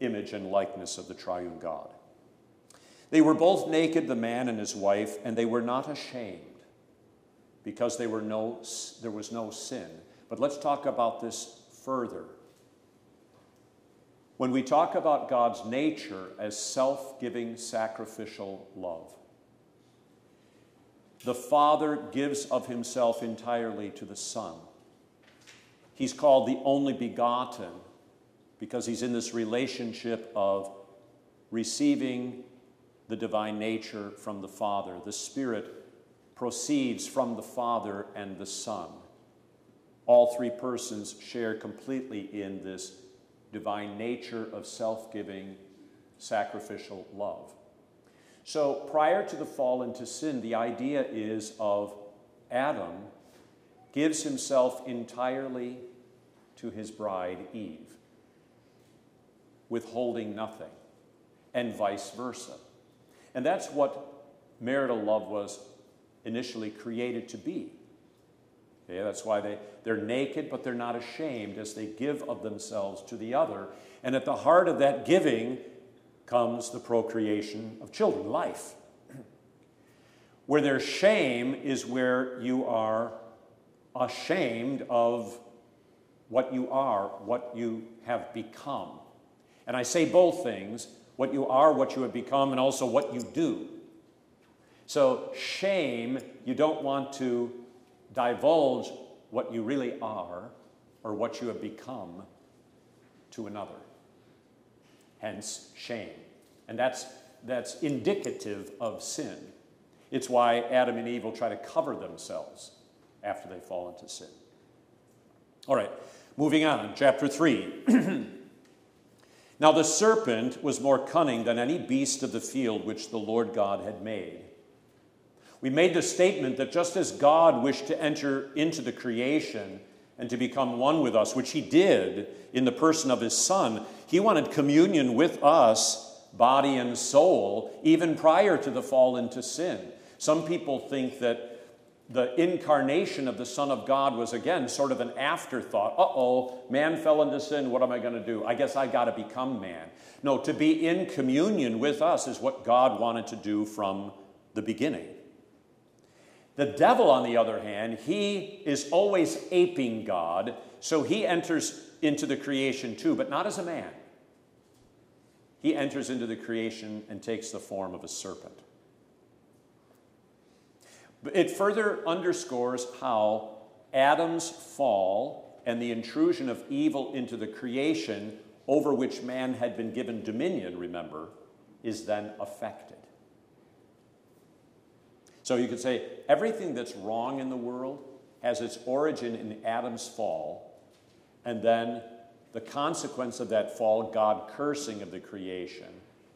image and likeness of the triune God. They were both naked, the man and his wife, and they were not ashamed because they were no, there was no sin. But let's talk about this further. When we talk about God's nature as self giving, sacrificial love, the Father gives of himself entirely to the Son. He's called the only begotten because he's in this relationship of receiving the divine nature from the Father. The Spirit proceeds from the Father and the Son. All three persons share completely in this divine nature of self giving, sacrificial love. So, prior to the fall into sin, the idea is of Adam gives himself entirely to his bride Eve, withholding nothing, and vice versa. And that's what marital love was initially created to be. That's why they, they're naked, but they're not ashamed as they give of themselves to the other. And at the heart of that giving comes the procreation of children, life. (clears throat) where there's shame is where you are ashamed of what you are, what you have become. And I say both things what you are, what you have become, and also what you do. So, shame, you don't want to divulge what you really are or what you have become to another. Hence, shame. And that's, that's indicative of sin. It's why Adam and Eve will try to cover themselves after they fall into sin. All right, moving on, chapter 3. (clears throat) now the serpent was more cunning than any beast of the field which the Lord God had made. We made the statement that just as God wished to enter into the creation and to become one with us, which He did in the person of His Son, He wanted communion with us, body and soul, even prior to the fall into sin. Some people think that the incarnation of the Son of God was again sort of an afterthought. Uh oh, man fell into sin. What am I going to do? I guess I got to become man. No, to be in communion with us is what God wanted to do from the beginning. The devil, on the other hand, he is always aping God, so he enters into the creation too, but not as a man. He enters into the creation and takes the form of a serpent. It further underscores how Adam's fall and the intrusion of evil into the creation over which man had been given dominion, remember, is then affected. So you could say everything that's wrong in the world has its origin in Adam's fall, and then the consequence of that fall, God cursing of the creation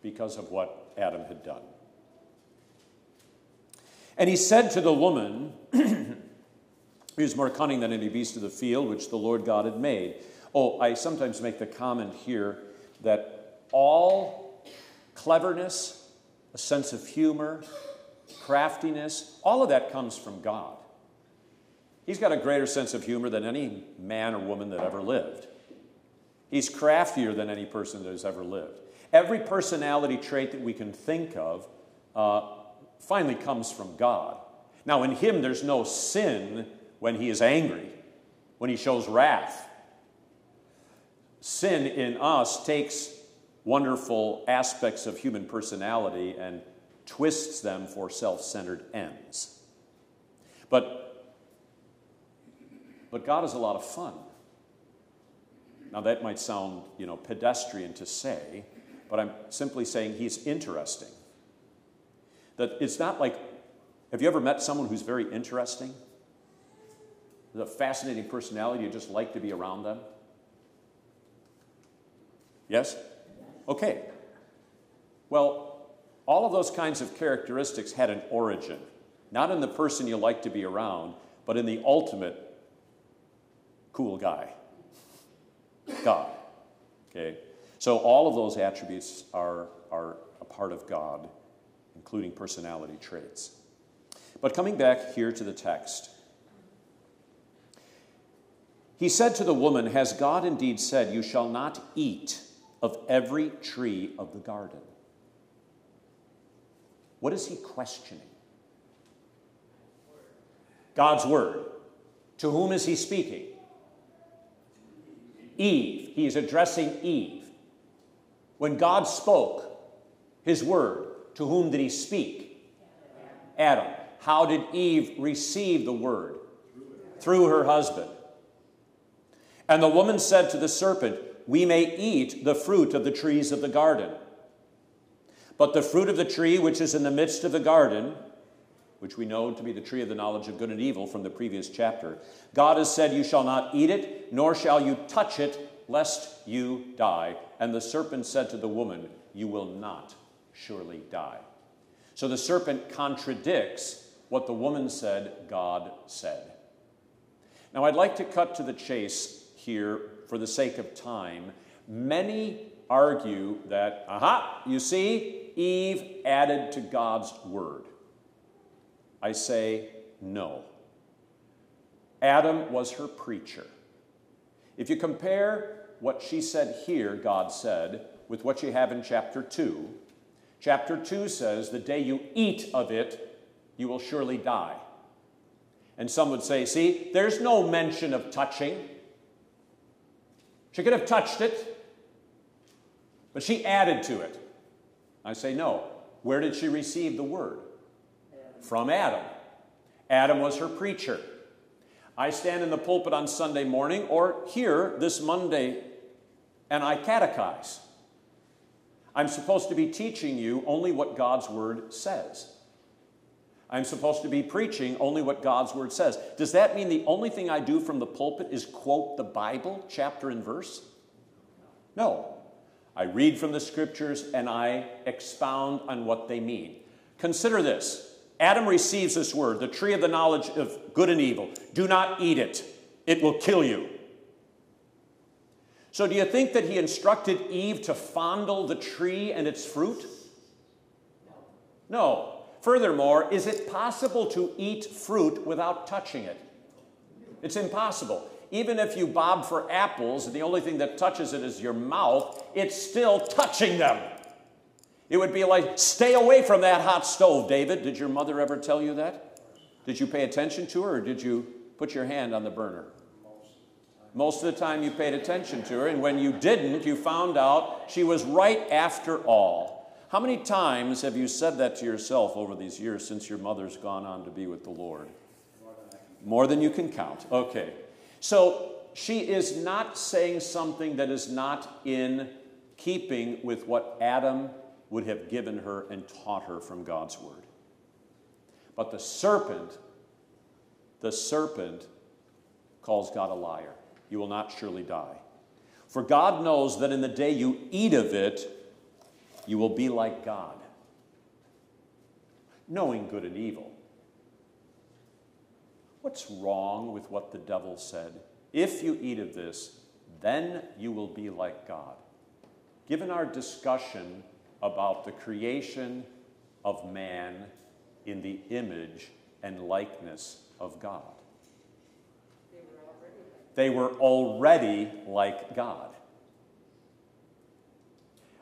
because of what Adam had done. And he said to the woman, (clears throat) He was more cunning than any beast of the field which the Lord God had made. Oh, I sometimes make the comment here that all cleverness, a sense of humor, craftiness, all of that comes from God. He's got a greater sense of humor than any man or woman that ever lived. He's craftier than any person that has ever lived. Every personality trait that we can think of uh, finally comes from God. Now, in Him, there's no sin when He is angry, when He shows wrath. Sin in us takes wonderful aspects of human personality and twists them for self centered ends. But, but God is a lot of fun. Now, that might sound, you know, pedestrian to say, but I'm simply saying he's interesting. That it's not like, have you ever met someone who's very interesting? a fascinating personality, you just like to be around them? Yes? Okay. Well, all of those kinds of characteristics had an origin, not in the person you like to be around, but in the ultimate cool guy, God. Okay? So all of those attributes are, are a part of God, including personality traits. But coming back here to the text, he said to the woman, Has God indeed said, You shall not eat of every tree of the garden? What is he questioning? God's word. To whom is he speaking? Eve. He is addressing Eve. When God spoke his word, to whom did he speak? Adam. How did Eve receive the word? Through her husband. And the woman said to the serpent, We may eat the fruit of the trees of the garden. But the fruit of the tree which is in the midst of the garden, which we know to be the tree of the knowledge of good and evil from the previous chapter, God has said, You shall not eat it, nor shall you touch it, lest you die. And the serpent said to the woman, You will not surely die. So the serpent contradicts what the woman said God said. Now I'd like to cut to the chase here for the sake of time. Many argue that, aha, you see, Eve added to God's word. I say no. Adam was her preacher. If you compare what she said here, God said, with what you have in chapter 2, chapter 2 says, The day you eat of it, you will surely die. And some would say, See, there's no mention of touching. She could have touched it, but she added to it. I say, no. Where did she receive the word? From Adam. Adam was her preacher. I stand in the pulpit on Sunday morning or here this Monday and I catechize. I'm supposed to be teaching you only what God's word says. I'm supposed to be preaching only what God's word says. Does that mean the only thing I do from the pulpit is quote the Bible, chapter and verse? No. I read from the scriptures and I expound on what they mean. Consider this Adam receives this word, the tree of the knowledge of good and evil. Do not eat it, it will kill you. So, do you think that he instructed Eve to fondle the tree and its fruit? No. Furthermore, is it possible to eat fruit without touching it? It's impossible. Even if you bob for apples and the only thing that touches it is your mouth, it's still touching them. It would be like, stay away from that hot stove, David. Did your mother ever tell you that? Did you pay attention to her or did you put your hand on the burner? Most of the time you paid attention to her, and when you didn't, you found out she was right after all. How many times have you said that to yourself over these years since your mother's gone on to be with the Lord? More than you can count. Okay. So she is not saying something that is not in keeping with what Adam would have given her and taught her from God's word. But the serpent, the serpent calls God a liar. You will not surely die. For God knows that in the day you eat of it, you will be like God, knowing good and evil. What's wrong with what the devil said? If you eat of this, then you will be like God. Given our discussion about the creation of man in the image and likeness of God, they were already like God.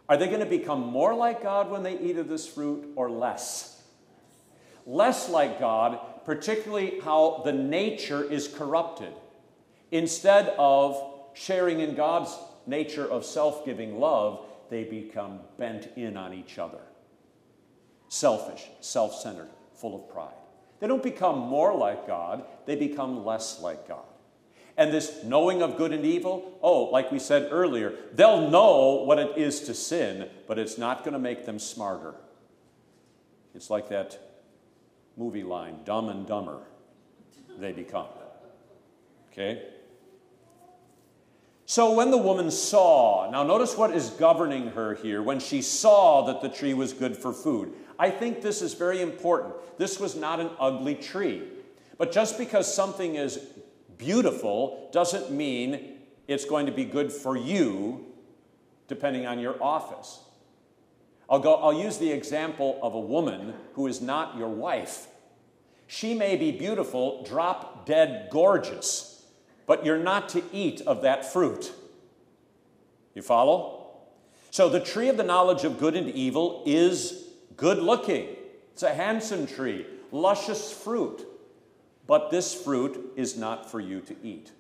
Are they going to become more like God when they eat of this fruit or less? Less like God, particularly how the nature is corrupted. Instead of sharing in God's nature of self giving love, they become bent in on each other. Selfish, self centered, full of pride. They don't become more like God, they become less like God. And this knowing of good and evil, oh, like we said earlier, they'll know what it is to sin, but it's not going to make them smarter. It's like that movie line, dumb and dumber, they become. Okay? So when the woman saw, now notice what is governing her here, when she saw that the tree was good for food. I think this is very important. This was not an ugly tree. But just because something is beautiful doesn't mean it's going to be good for you, depending on your office. I'll, go, I'll use the example of a woman who is not your wife. She may be beautiful, drop dead gorgeous but you're not to eat of that fruit. You follow? So the tree of the knowledge of good and evil is good looking. It's a handsome tree, luscious fruit. But this fruit is not for you to eat.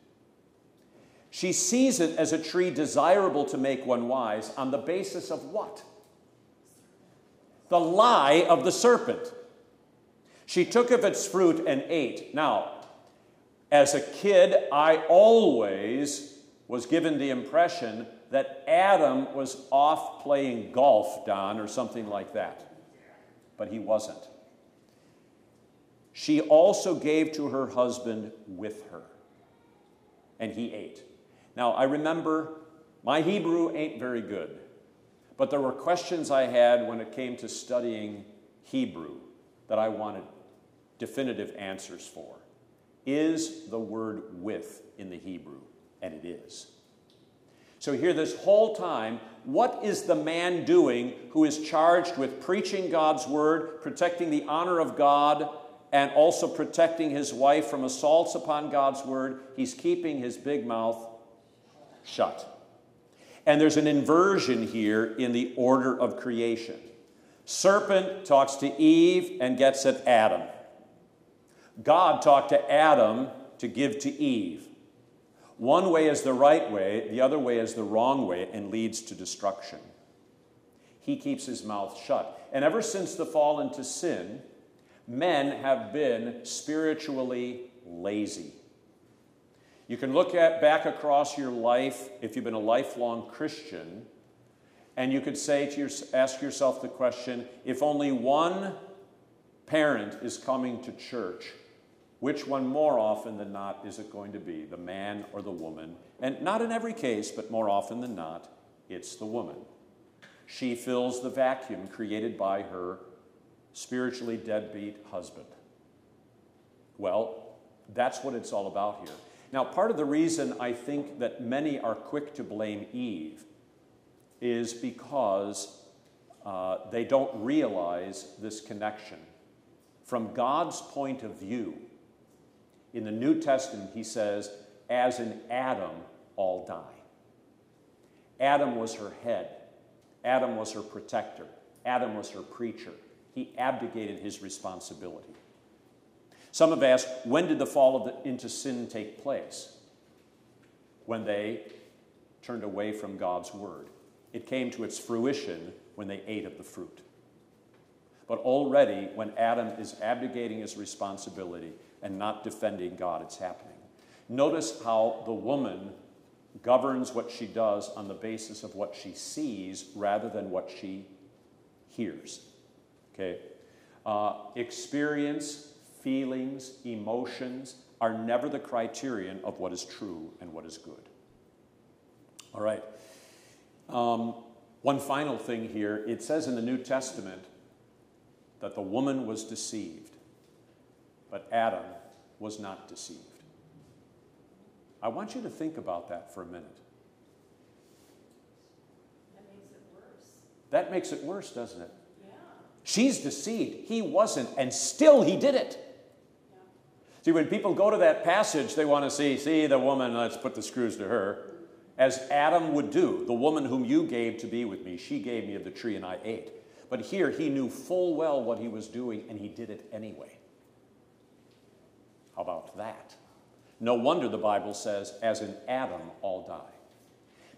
She sees it as a tree desirable to make one wise on the basis of what? The lie of the serpent. She took of its fruit and ate. Now, as a kid, I always was given the impression that Adam was off playing golf, Don, or something like that. But he wasn't. She also gave to her husband with her, and he ate. Now, I remember my Hebrew ain't very good, but there were questions I had when it came to studying Hebrew that I wanted definitive answers for is the word with in the Hebrew, and it is. So, here, this whole time, what is the man doing who is charged with preaching God's word, protecting the honor of God, and also protecting his wife from assaults upon God's word? He's keeping his big mouth shut. And there's an inversion here in the order of creation. Serpent talks to Eve and gets at Adam. God talked to Adam to give to Eve. One way is the right way, the other way is the wrong way, and leads to destruction. He keeps his mouth shut. And ever since the fall into sin, men have been spiritually lazy. You can look at back across your life if you've been a lifelong Christian, and you could say to your, ask yourself the question if only one parent is coming to church, which one more often than not is it going to be, the man or the woman? And not in every case, but more often than not, it's the woman. She fills the vacuum created by her spiritually deadbeat husband. Well, that's what it's all about here. Now, part of the reason I think that many are quick to blame Eve is because uh, they don't realize this connection. From God's point of view, in the New Testament, he says, as in Adam, all die. Adam was her head, Adam was her protector, Adam was her preacher. He abdicated his responsibility. Some have asked, when did the fall the, into sin take place? When they turned away from God's word. It came to its fruition when they ate of the fruit. But already, when Adam is abdicating his responsibility and not defending God, it's happening. Notice how the woman governs what she does on the basis of what she sees rather than what she hears. Okay? Uh, experience, feelings, emotions are never the criterion of what is true and what is good. All right. Um, one final thing here it says in the New Testament that the woman was deceived, but Adam was not deceived. I want you to think about that for a minute. That makes it worse. That makes it worse, doesn't it? Yeah. She's deceived. He wasn't, and still he did it. See, when people go to that passage, they want to see, see the woman, let's put the screws to her, as Adam would do. The woman whom you gave to be with me, she gave me of the tree and I ate. But here he knew full well what he was doing and he did it anyway. How about that? No wonder the Bible says, as in Adam, all die.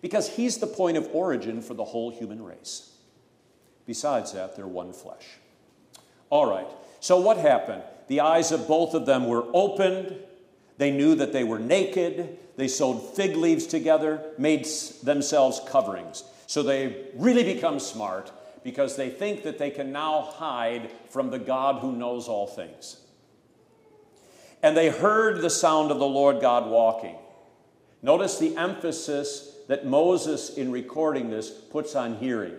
Because he's the point of origin for the whole human race. Besides that, they're one flesh. All right, so what happened? The eyes of both of them were opened. They knew that they were naked. They sewed fig leaves together, made themselves coverings. So they really become smart because they think that they can now hide from the God who knows all things. And they heard the sound of the Lord God walking. Notice the emphasis that Moses, in recording this, puts on hearing.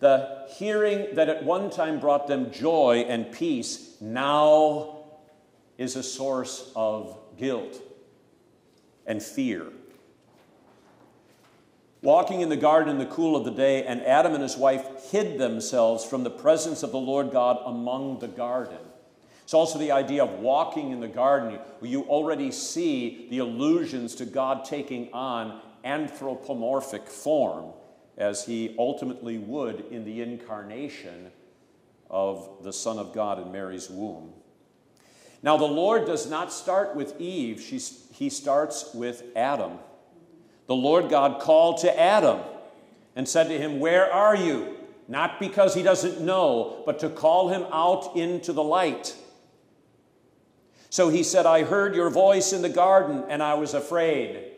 The hearing that at one time brought them joy and peace now is a source of guilt and fear. Walking in the garden in the cool of the day, and Adam and his wife hid themselves from the presence of the Lord God among the garden. It's also the idea of walking in the garden, where you already see the allusions to God taking on anthropomorphic form, as he ultimately would in the incarnation of the Son of God in Mary's womb. Now, the Lord does not start with Eve, he starts with Adam. The Lord God called to Adam and said to him, Where are you? Not because he doesn't know, but to call him out into the light. So he said, I heard your voice in the garden, and I was afraid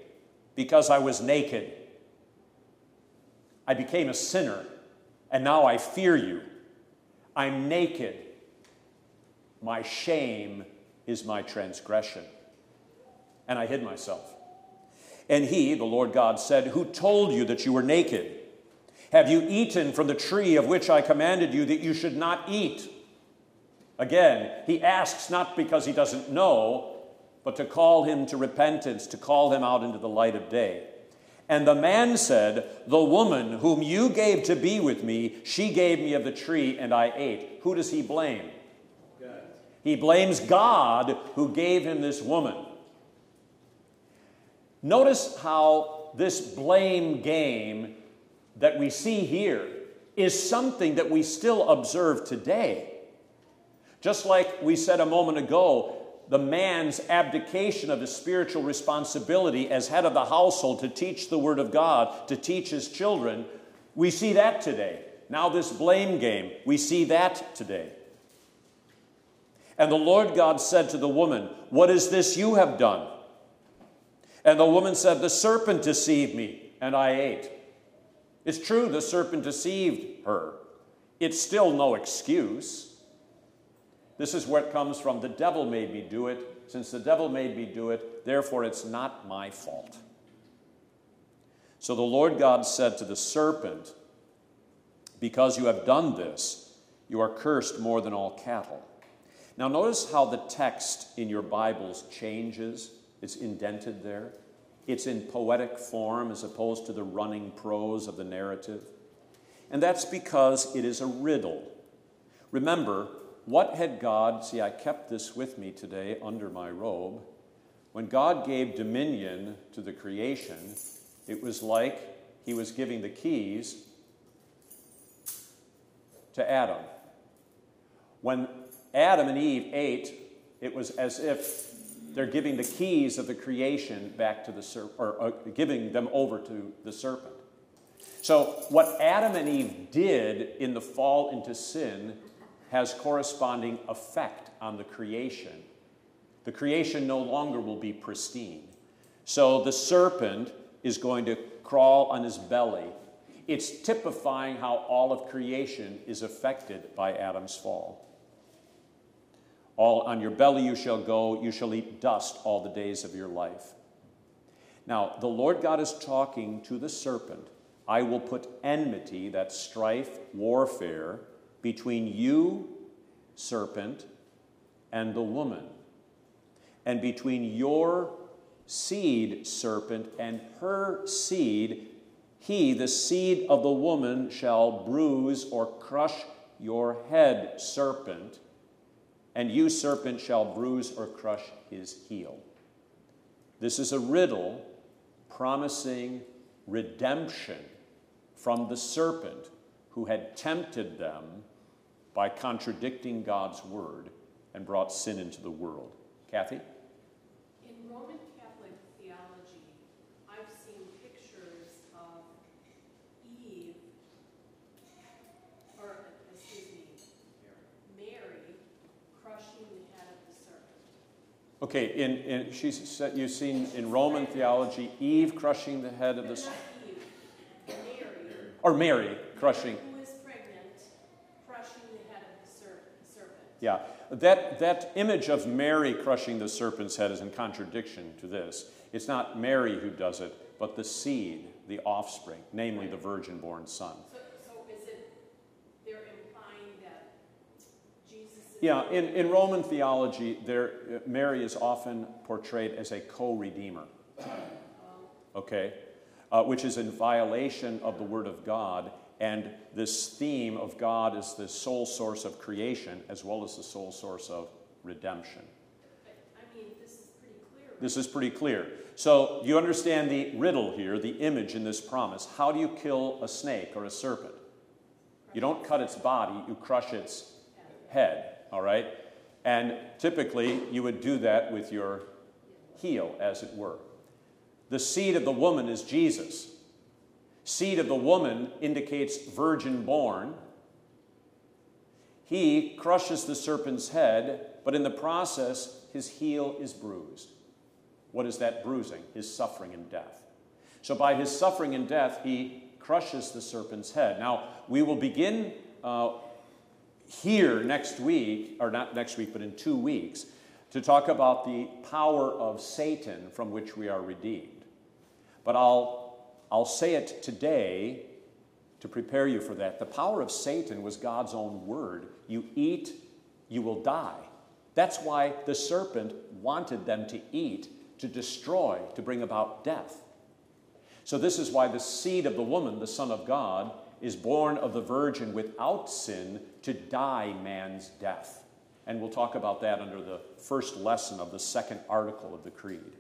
because I was naked. I became a sinner, and now I fear you. I'm naked. My shame is my transgression. And I hid myself. And he, the Lord God, said, Who told you that you were naked? Have you eaten from the tree of which I commanded you that you should not eat? Again, he asks not because he doesn't know, but to call him to repentance, to call him out into the light of day. And the man said, The woman whom you gave to be with me, she gave me of the tree, and I ate. Who does he blame? God. He blames God who gave him this woman. Notice how this blame game that we see here is something that we still observe today. Just like we said a moment ago, the man's abdication of his spiritual responsibility as head of the household to teach the Word of God, to teach his children, we see that today. Now, this blame game, we see that today. And the Lord God said to the woman, What is this you have done? And the woman said, The serpent deceived me, and I ate. It's true, the serpent deceived her. It's still no excuse. This is where it comes from. The devil made me do it. Since the devil made me do it, therefore it's not my fault. So the Lord God said to the serpent, Because you have done this, you are cursed more than all cattle. Now, notice how the text in your Bibles changes it's indented there. It's in poetic form as opposed to the running prose of the narrative. And that's because it is a riddle. Remember, what had God, see, I kept this with me today under my robe. When God gave dominion to the creation, it was like he was giving the keys to Adam. When Adam and Eve ate, it was as if they're giving the keys of the creation back to the serpent, or uh, giving them over to the serpent. So, what Adam and Eve did in the fall into sin has corresponding effect on the creation. The creation no longer will be pristine. So, the serpent is going to crawl on his belly. It's typifying how all of creation is affected by Adam's fall. All on your belly you shall go, you shall eat dust all the days of your life. Now, the Lord God is talking to the serpent. I will put enmity, that strife, warfare, between you, serpent, and the woman, and between your seed, serpent, and her seed. He, the seed of the woman, shall bruise or crush your head, serpent, and you, serpent, shall bruise or crush his heel. This is a riddle promising redemption from the serpent who had tempted them by contradicting God's word and brought sin into the world. Kathy? In Roman Catholic theology, I've seen pictures of Eve, or, excuse me, Mary crushing the head of the serpent. Okay, in, in, she said you've seen in Roman theology Eve crushing the head of the, serpent. or Mary crushing. who is pregnant, crushing the head of the ser- serpent. Yeah, that, that image of Mary crushing the serpent's head is in contradiction to this. It's not Mary who does it, but the seed, the offspring, namely the virgin born son. So, so is it, they're implying that Jesus. Yeah, in, in Roman theology, there, Mary is often portrayed as a co redeemer, okay, uh, which is in violation of the Word of God. And this theme of God is the sole source of creation as well as the sole source of redemption. But, I mean, this is pretty clear. This is pretty clear. So, you understand the riddle here, the image in this promise. How do you kill a snake or a serpent? You don't cut its body, you crush its head, all right? And typically, you would do that with your heel, as it were. The seed of the woman is Jesus. Seed of the woman indicates virgin born. He crushes the serpent's head, but in the process, his heel is bruised. What is that bruising? His suffering and death. So, by his suffering and death, he crushes the serpent's head. Now, we will begin uh, here next week, or not next week, but in two weeks, to talk about the power of Satan from which we are redeemed. But I'll, I'll say it today to prepare you for that. The power of Satan was God's own word. You eat, you will die. That's why the serpent wanted them to eat, to destroy, to bring about death. So, this is why the seed of the woman, the Son of God, is born of the virgin without sin to die man's death. And we'll talk about that under the first lesson of the second article of the Creed.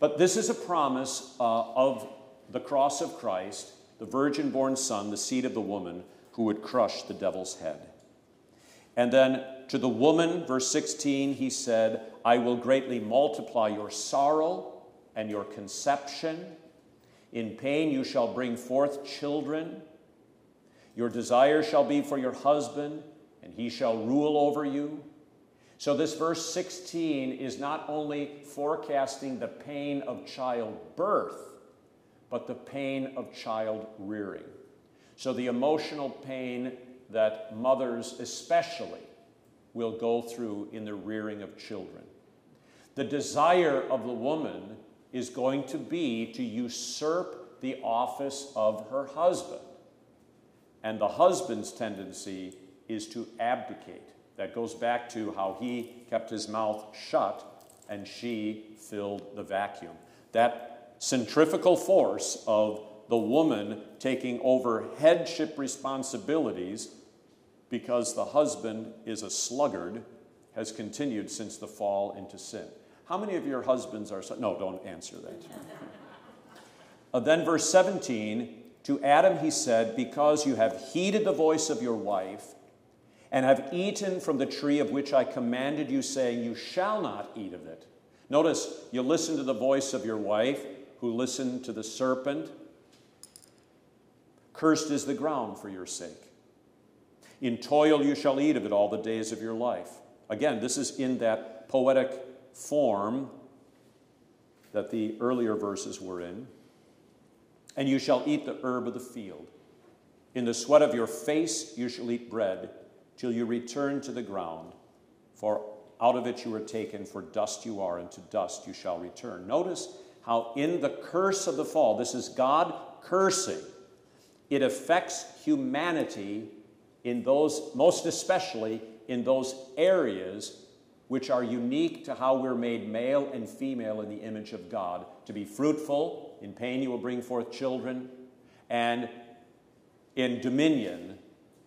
But this is a promise uh, of the cross of Christ, the virgin born Son, the seed of the woman, who would crush the devil's head. And then to the woman, verse 16, he said, I will greatly multiply your sorrow and your conception. In pain you shall bring forth children. Your desire shall be for your husband, and he shall rule over you. So, this verse 16 is not only forecasting the pain of childbirth, but the pain of child rearing. So, the emotional pain that mothers, especially, will go through in the rearing of children. The desire of the woman is going to be to usurp the office of her husband. And the husband's tendency is to abdicate. That goes back to how he kept his mouth shut and she filled the vacuum. That centrifugal force of the woman taking over headship responsibilities because the husband is a sluggard has continued since the fall into sin. How many of your husbands are? No, don't answer that. Uh, then, verse 17 to Adam he said, Because you have heeded the voice of your wife, and have eaten from the tree of which I commanded you, saying, You shall not eat of it. Notice, you listen to the voice of your wife, who listened to the serpent. Cursed is the ground for your sake. In toil you shall eat of it all the days of your life. Again, this is in that poetic form that the earlier verses were in. And you shall eat the herb of the field. In the sweat of your face you shall eat bread till you return to the ground, for out of it you were taken, for dust you are, and to dust you shall return. Notice how, in the curse of the fall, this is God cursing, it affects humanity in those, most especially in those areas which are unique to how we're made male and female in the image of God. To be fruitful, in pain you will bring forth children, and in dominion,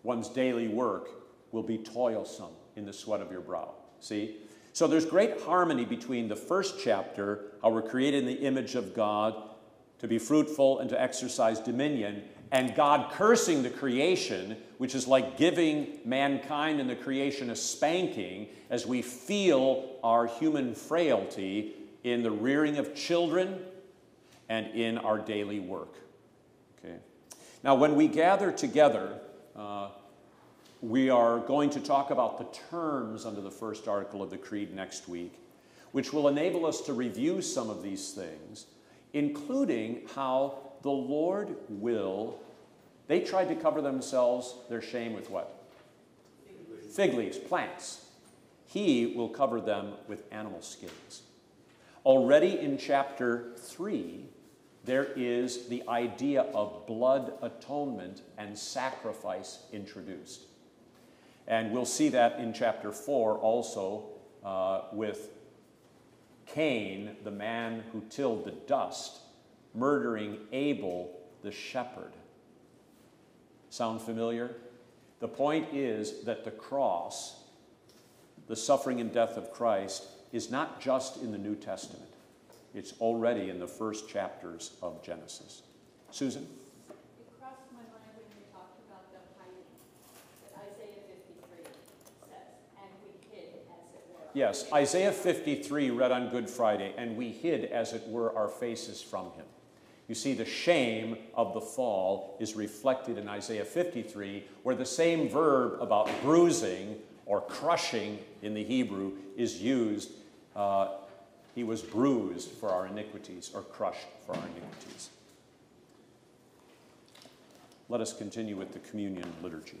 one's daily work will be toilsome in the sweat of your brow. See? So there's great harmony between the first chapter, how we're created in the image of God to be fruitful and to exercise dominion, and God cursing the creation, which is like giving mankind and the creation a spanking as we feel our human frailty in the rearing of children and in our daily work. Okay. Now, when we gather together, uh, we are going to talk about the terms under the first article of the Creed next week, which will enable us to review some of these things, including how the Lord will. They tried to cover themselves, their shame, with what? Fig leaves, plants. He will cover them with animal skins. Already in chapter 3, there is the idea of blood atonement and sacrifice introduced. And we'll see that in chapter 4 also uh, with Cain, the man who tilled the dust, murdering Abel, the shepherd. Sound familiar? The point is that the cross, the suffering and death of Christ, is not just in the New Testament. It's already in the first chapters of Genesis. Susan? It crossed my mind when you talked about the hiding, that Isaiah 53 says, and we hid as it were. Yes, Isaiah 53 read on Good Friday, and we hid, as it were, our faces from him. You see, the shame of the fall is reflected in Isaiah 53, where the same verb about bruising or crushing in the Hebrew is used. Uh, he was bruised for our iniquities or crushed for our iniquities. Let us continue with the communion liturgy.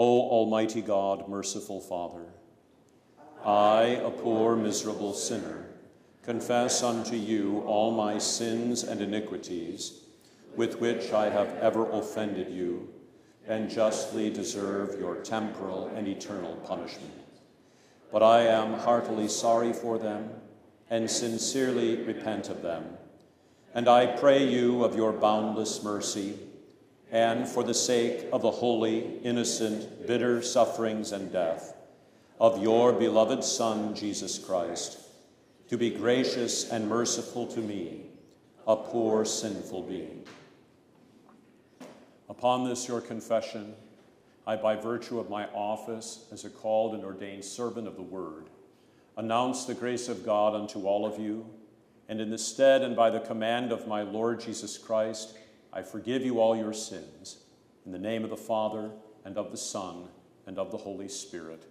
O Almighty God, merciful Father, I, a poor, miserable sinner, confess unto you all my sins and iniquities, with which I have ever offended you, and justly deserve your temporal and eternal punishment. But I am heartily sorry for them, and sincerely repent of them. And I pray you of your boundless mercy, and for the sake of the holy, innocent, bitter sufferings and death of your beloved Son, Jesus Christ, to be gracious and merciful to me, a poor, sinful being. Upon this, your confession, I, by virtue of my office as a called and ordained servant of the word, announce the grace of God unto all of you, and in the stead and by the command of my Lord Jesus Christ, I forgive you all your sins. In the name of the Father, and of the Son, and of the Holy Spirit.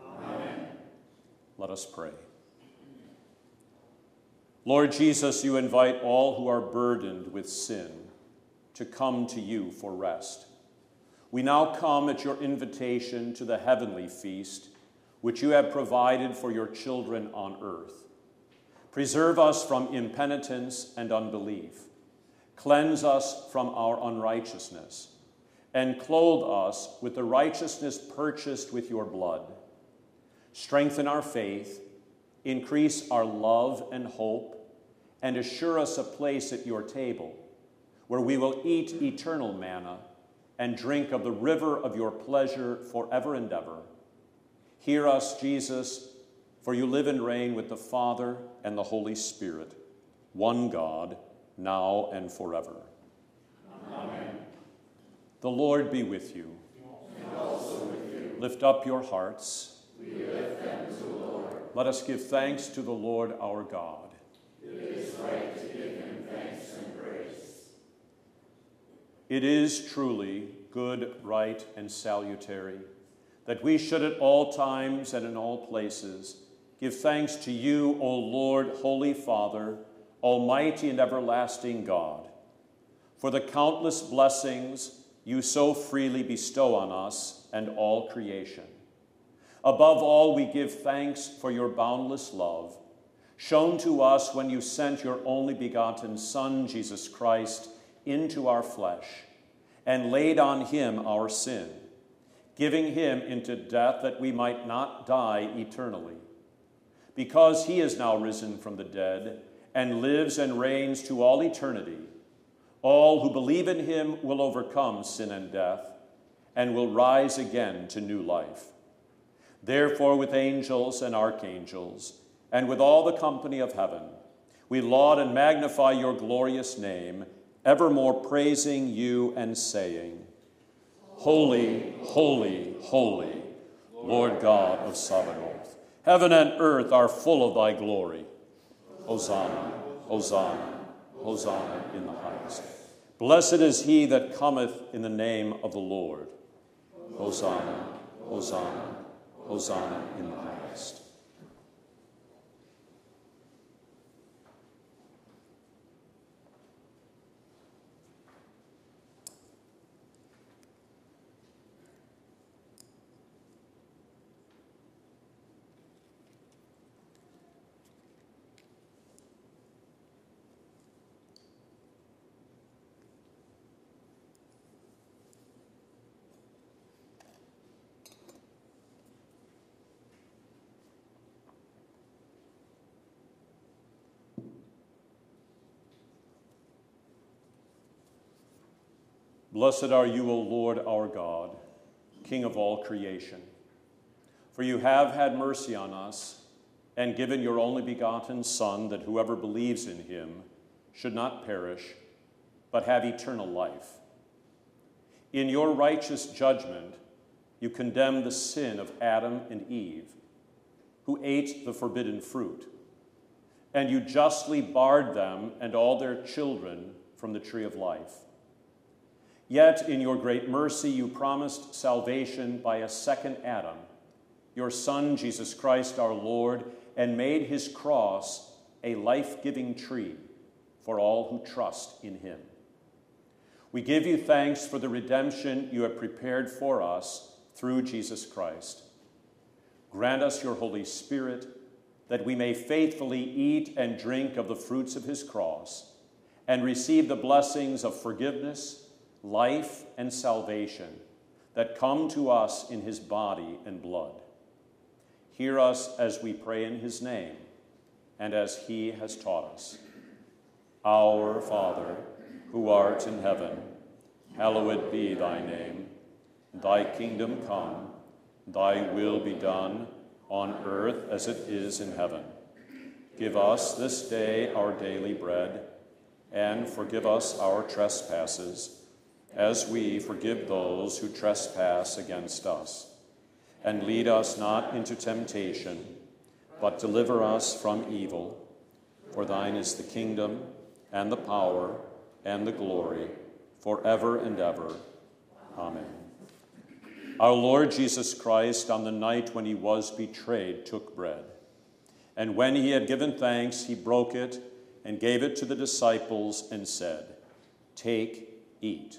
Amen. Let us pray. Lord Jesus, you invite all who are burdened with sin to come to you for rest. We now come at your invitation to the heavenly feast, which you have provided for your children on earth. Preserve us from impenitence and unbelief. Cleanse us from our unrighteousness, and clothe us with the righteousness purchased with your blood. Strengthen our faith, increase our love and hope, and assure us a place at your table, where we will eat eternal manna and drink of the river of your pleasure forever and ever. Hear us, Jesus, for you live and reign with the Father and the Holy Spirit, one God, now and forever. Amen. The Lord be with you. With you. Lift up your hearts. We lift them to the Lord. Let us give thanks to the Lord our God. It is right to give him thanks and praise. It is truly good, right, and salutary that we should at all times and in all places give thanks to you, O Lord, Holy Father, Almighty and everlasting God, for the countless blessings you so freely bestow on us and all creation. Above all, we give thanks for your boundless love, shown to us when you sent your only begotten Son, Jesus Christ, into our flesh and laid on him our sin, giving him into death that we might not die eternally. Because he is now risen from the dead and lives and reigns to all eternity, all who believe in him will overcome sin and death and will rise again to new life. Therefore, with angels and archangels, and with all the company of heaven, we laud and magnify your glorious name evermore praising you and saying, Holy, holy, holy, Lord God of Sabaoth. Heaven and earth are full of thy glory. Hosanna, Hosanna, Hosanna in the highest. Blessed is he that cometh in the name of the Lord. Hosanna, Hosanna, Hosanna in the highest. Blessed are you, O Lord our God, King of all creation. For you have had mercy on us and given your only begotten Son, that whoever believes in him should not perish, but have eternal life. In your righteous judgment, you condemn the sin of Adam and Eve, who ate the forbidden fruit, and you justly barred them and all their children from the tree of life. Yet, in your great mercy, you promised salvation by a second Adam, your Son, Jesus Christ our Lord, and made his cross a life giving tree for all who trust in him. We give you thanks for the redemption you have prepared for us through Jesus Christ. Grant us your Holy Spirit that we may faithfully eat and drink of the fruits of his cross and receive the blessings of forgiveness life and salvation that come to us in his body and blood. Hear us as we pray in his name and as he has taught us. Our Father, who art in heaven, hallowed be thy name. Thy kingdom come, thy will be done on earth as it is in heaven. Give us this day our daily bread, and forgive us our trespasses as we forgive those who trespass against us. And lead us not into temptation, but deliver us from evil. For thine is the kingdom, and the power, and the glory, forever and ever. Amen. Our Lord Jesus Christ, on the night when he was betrayed, took bread. And when he had given thanks, he broke it and gave it to the disciples and said, Take, eat.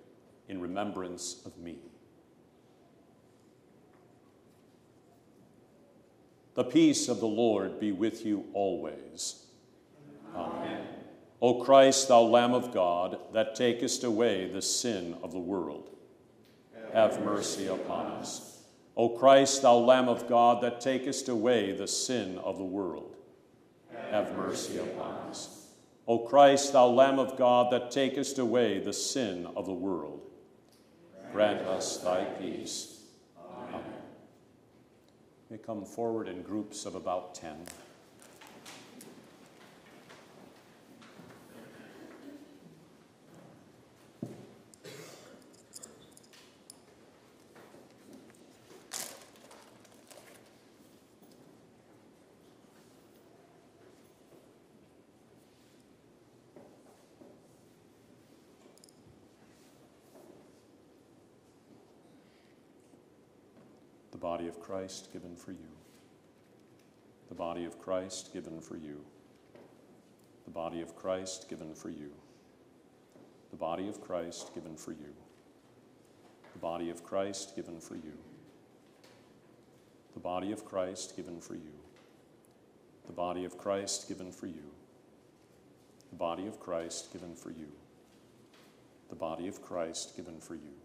in remembrance of me. The peace of the Lord be with you always. Amen. O Christ, thou Lamb of God, that takest away the sin of the world, have mercy upon us. O Christ, thou Lamb of God, that takest away the sin of the world, have mercy upon us. O Christ, thou Lamb of God, that takest away the sin of the world, grant us thy peace. Amen. We come forward in groups of about 10. Body of Christ given for you. The body of Christ given for you. The body of Christ given for you. The body of Christ given for you. The body of Christ given for you. The body of Christ given for you. The body of Christ given for you. The body of Christ given for you. The body of Christ given for you.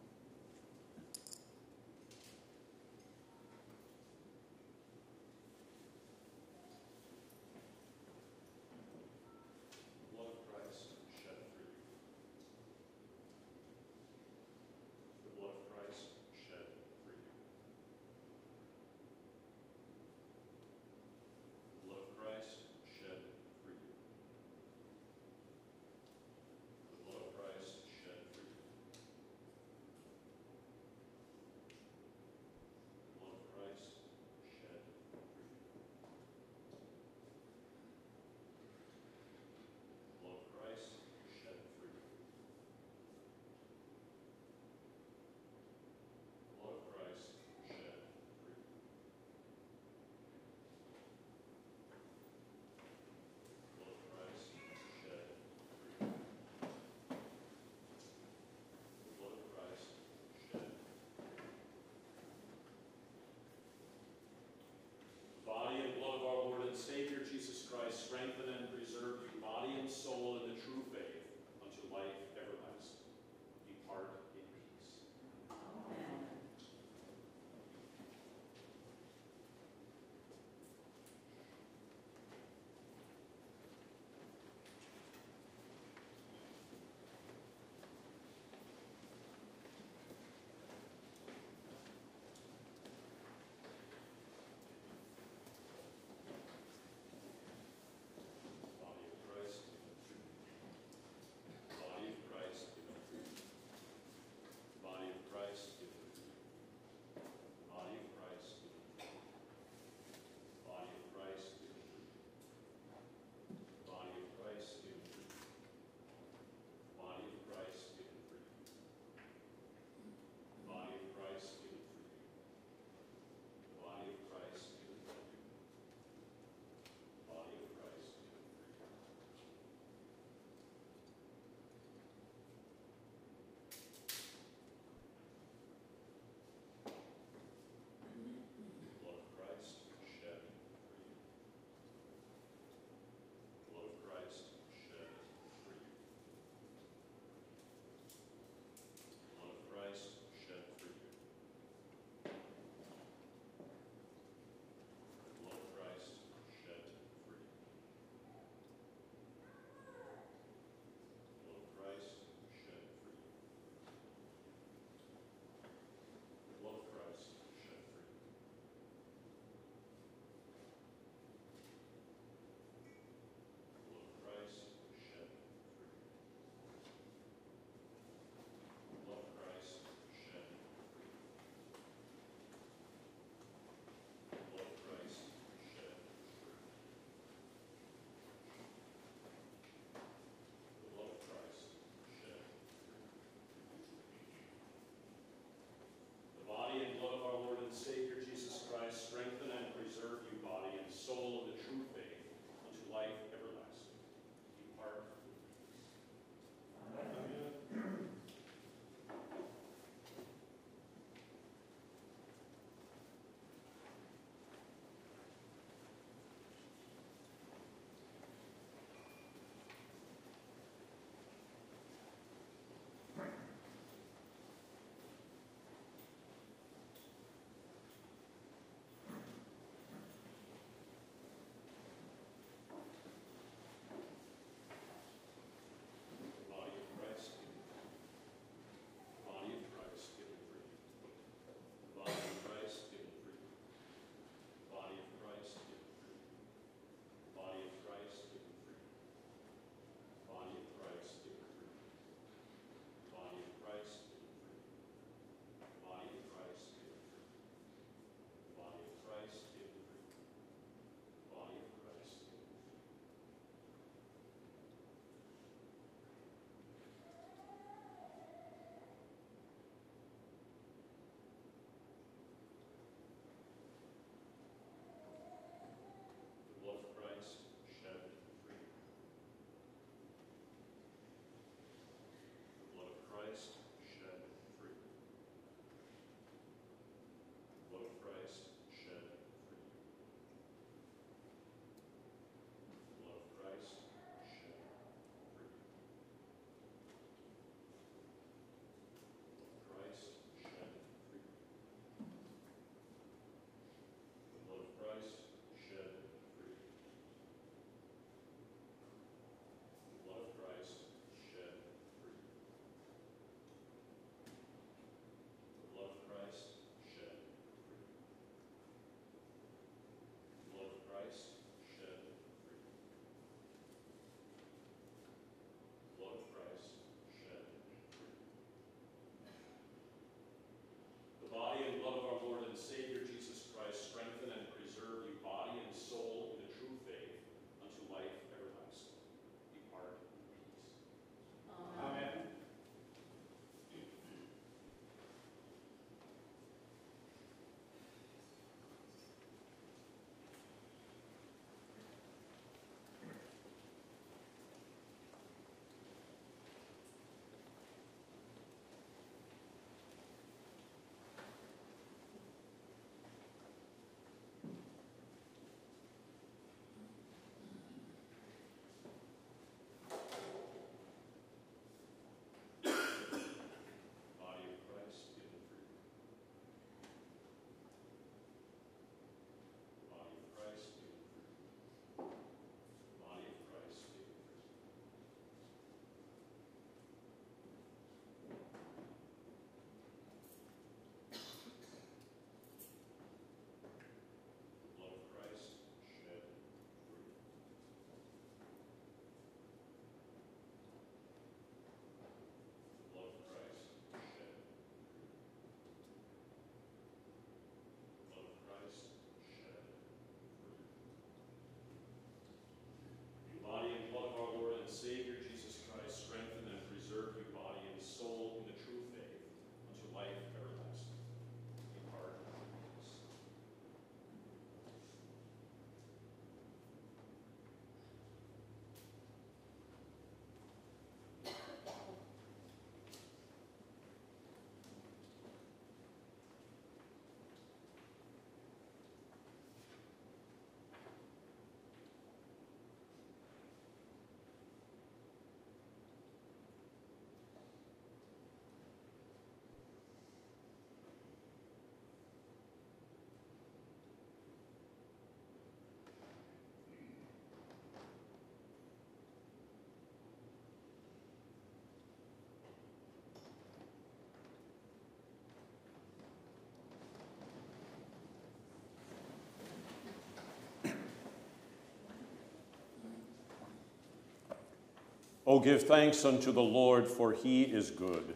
O give thanks unto the Lord, for he is good.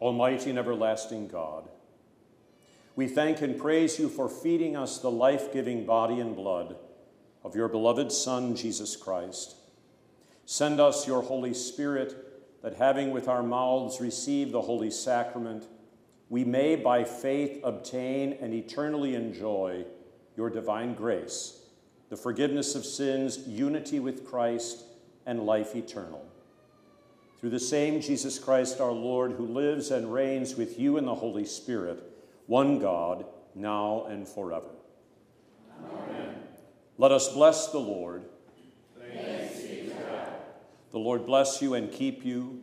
Almighty and everlasting God, we thank and praise you for feeding us the life giving body and blood of your beloved Son, Jesus Christ. Send us your Holy Spirit, that having with our mouths received the Holy Sacrament, we may by faith obtain and eternally enjoy your divine grace, the forgiveness of sins, unity with Christ, and life eternal. Through the same Jesus Christ our Lord, who lives and reigns with you in the Holy Spirit, one God, now and forever. Amen. Let us bless the Lord. The Lord bless you and keep you.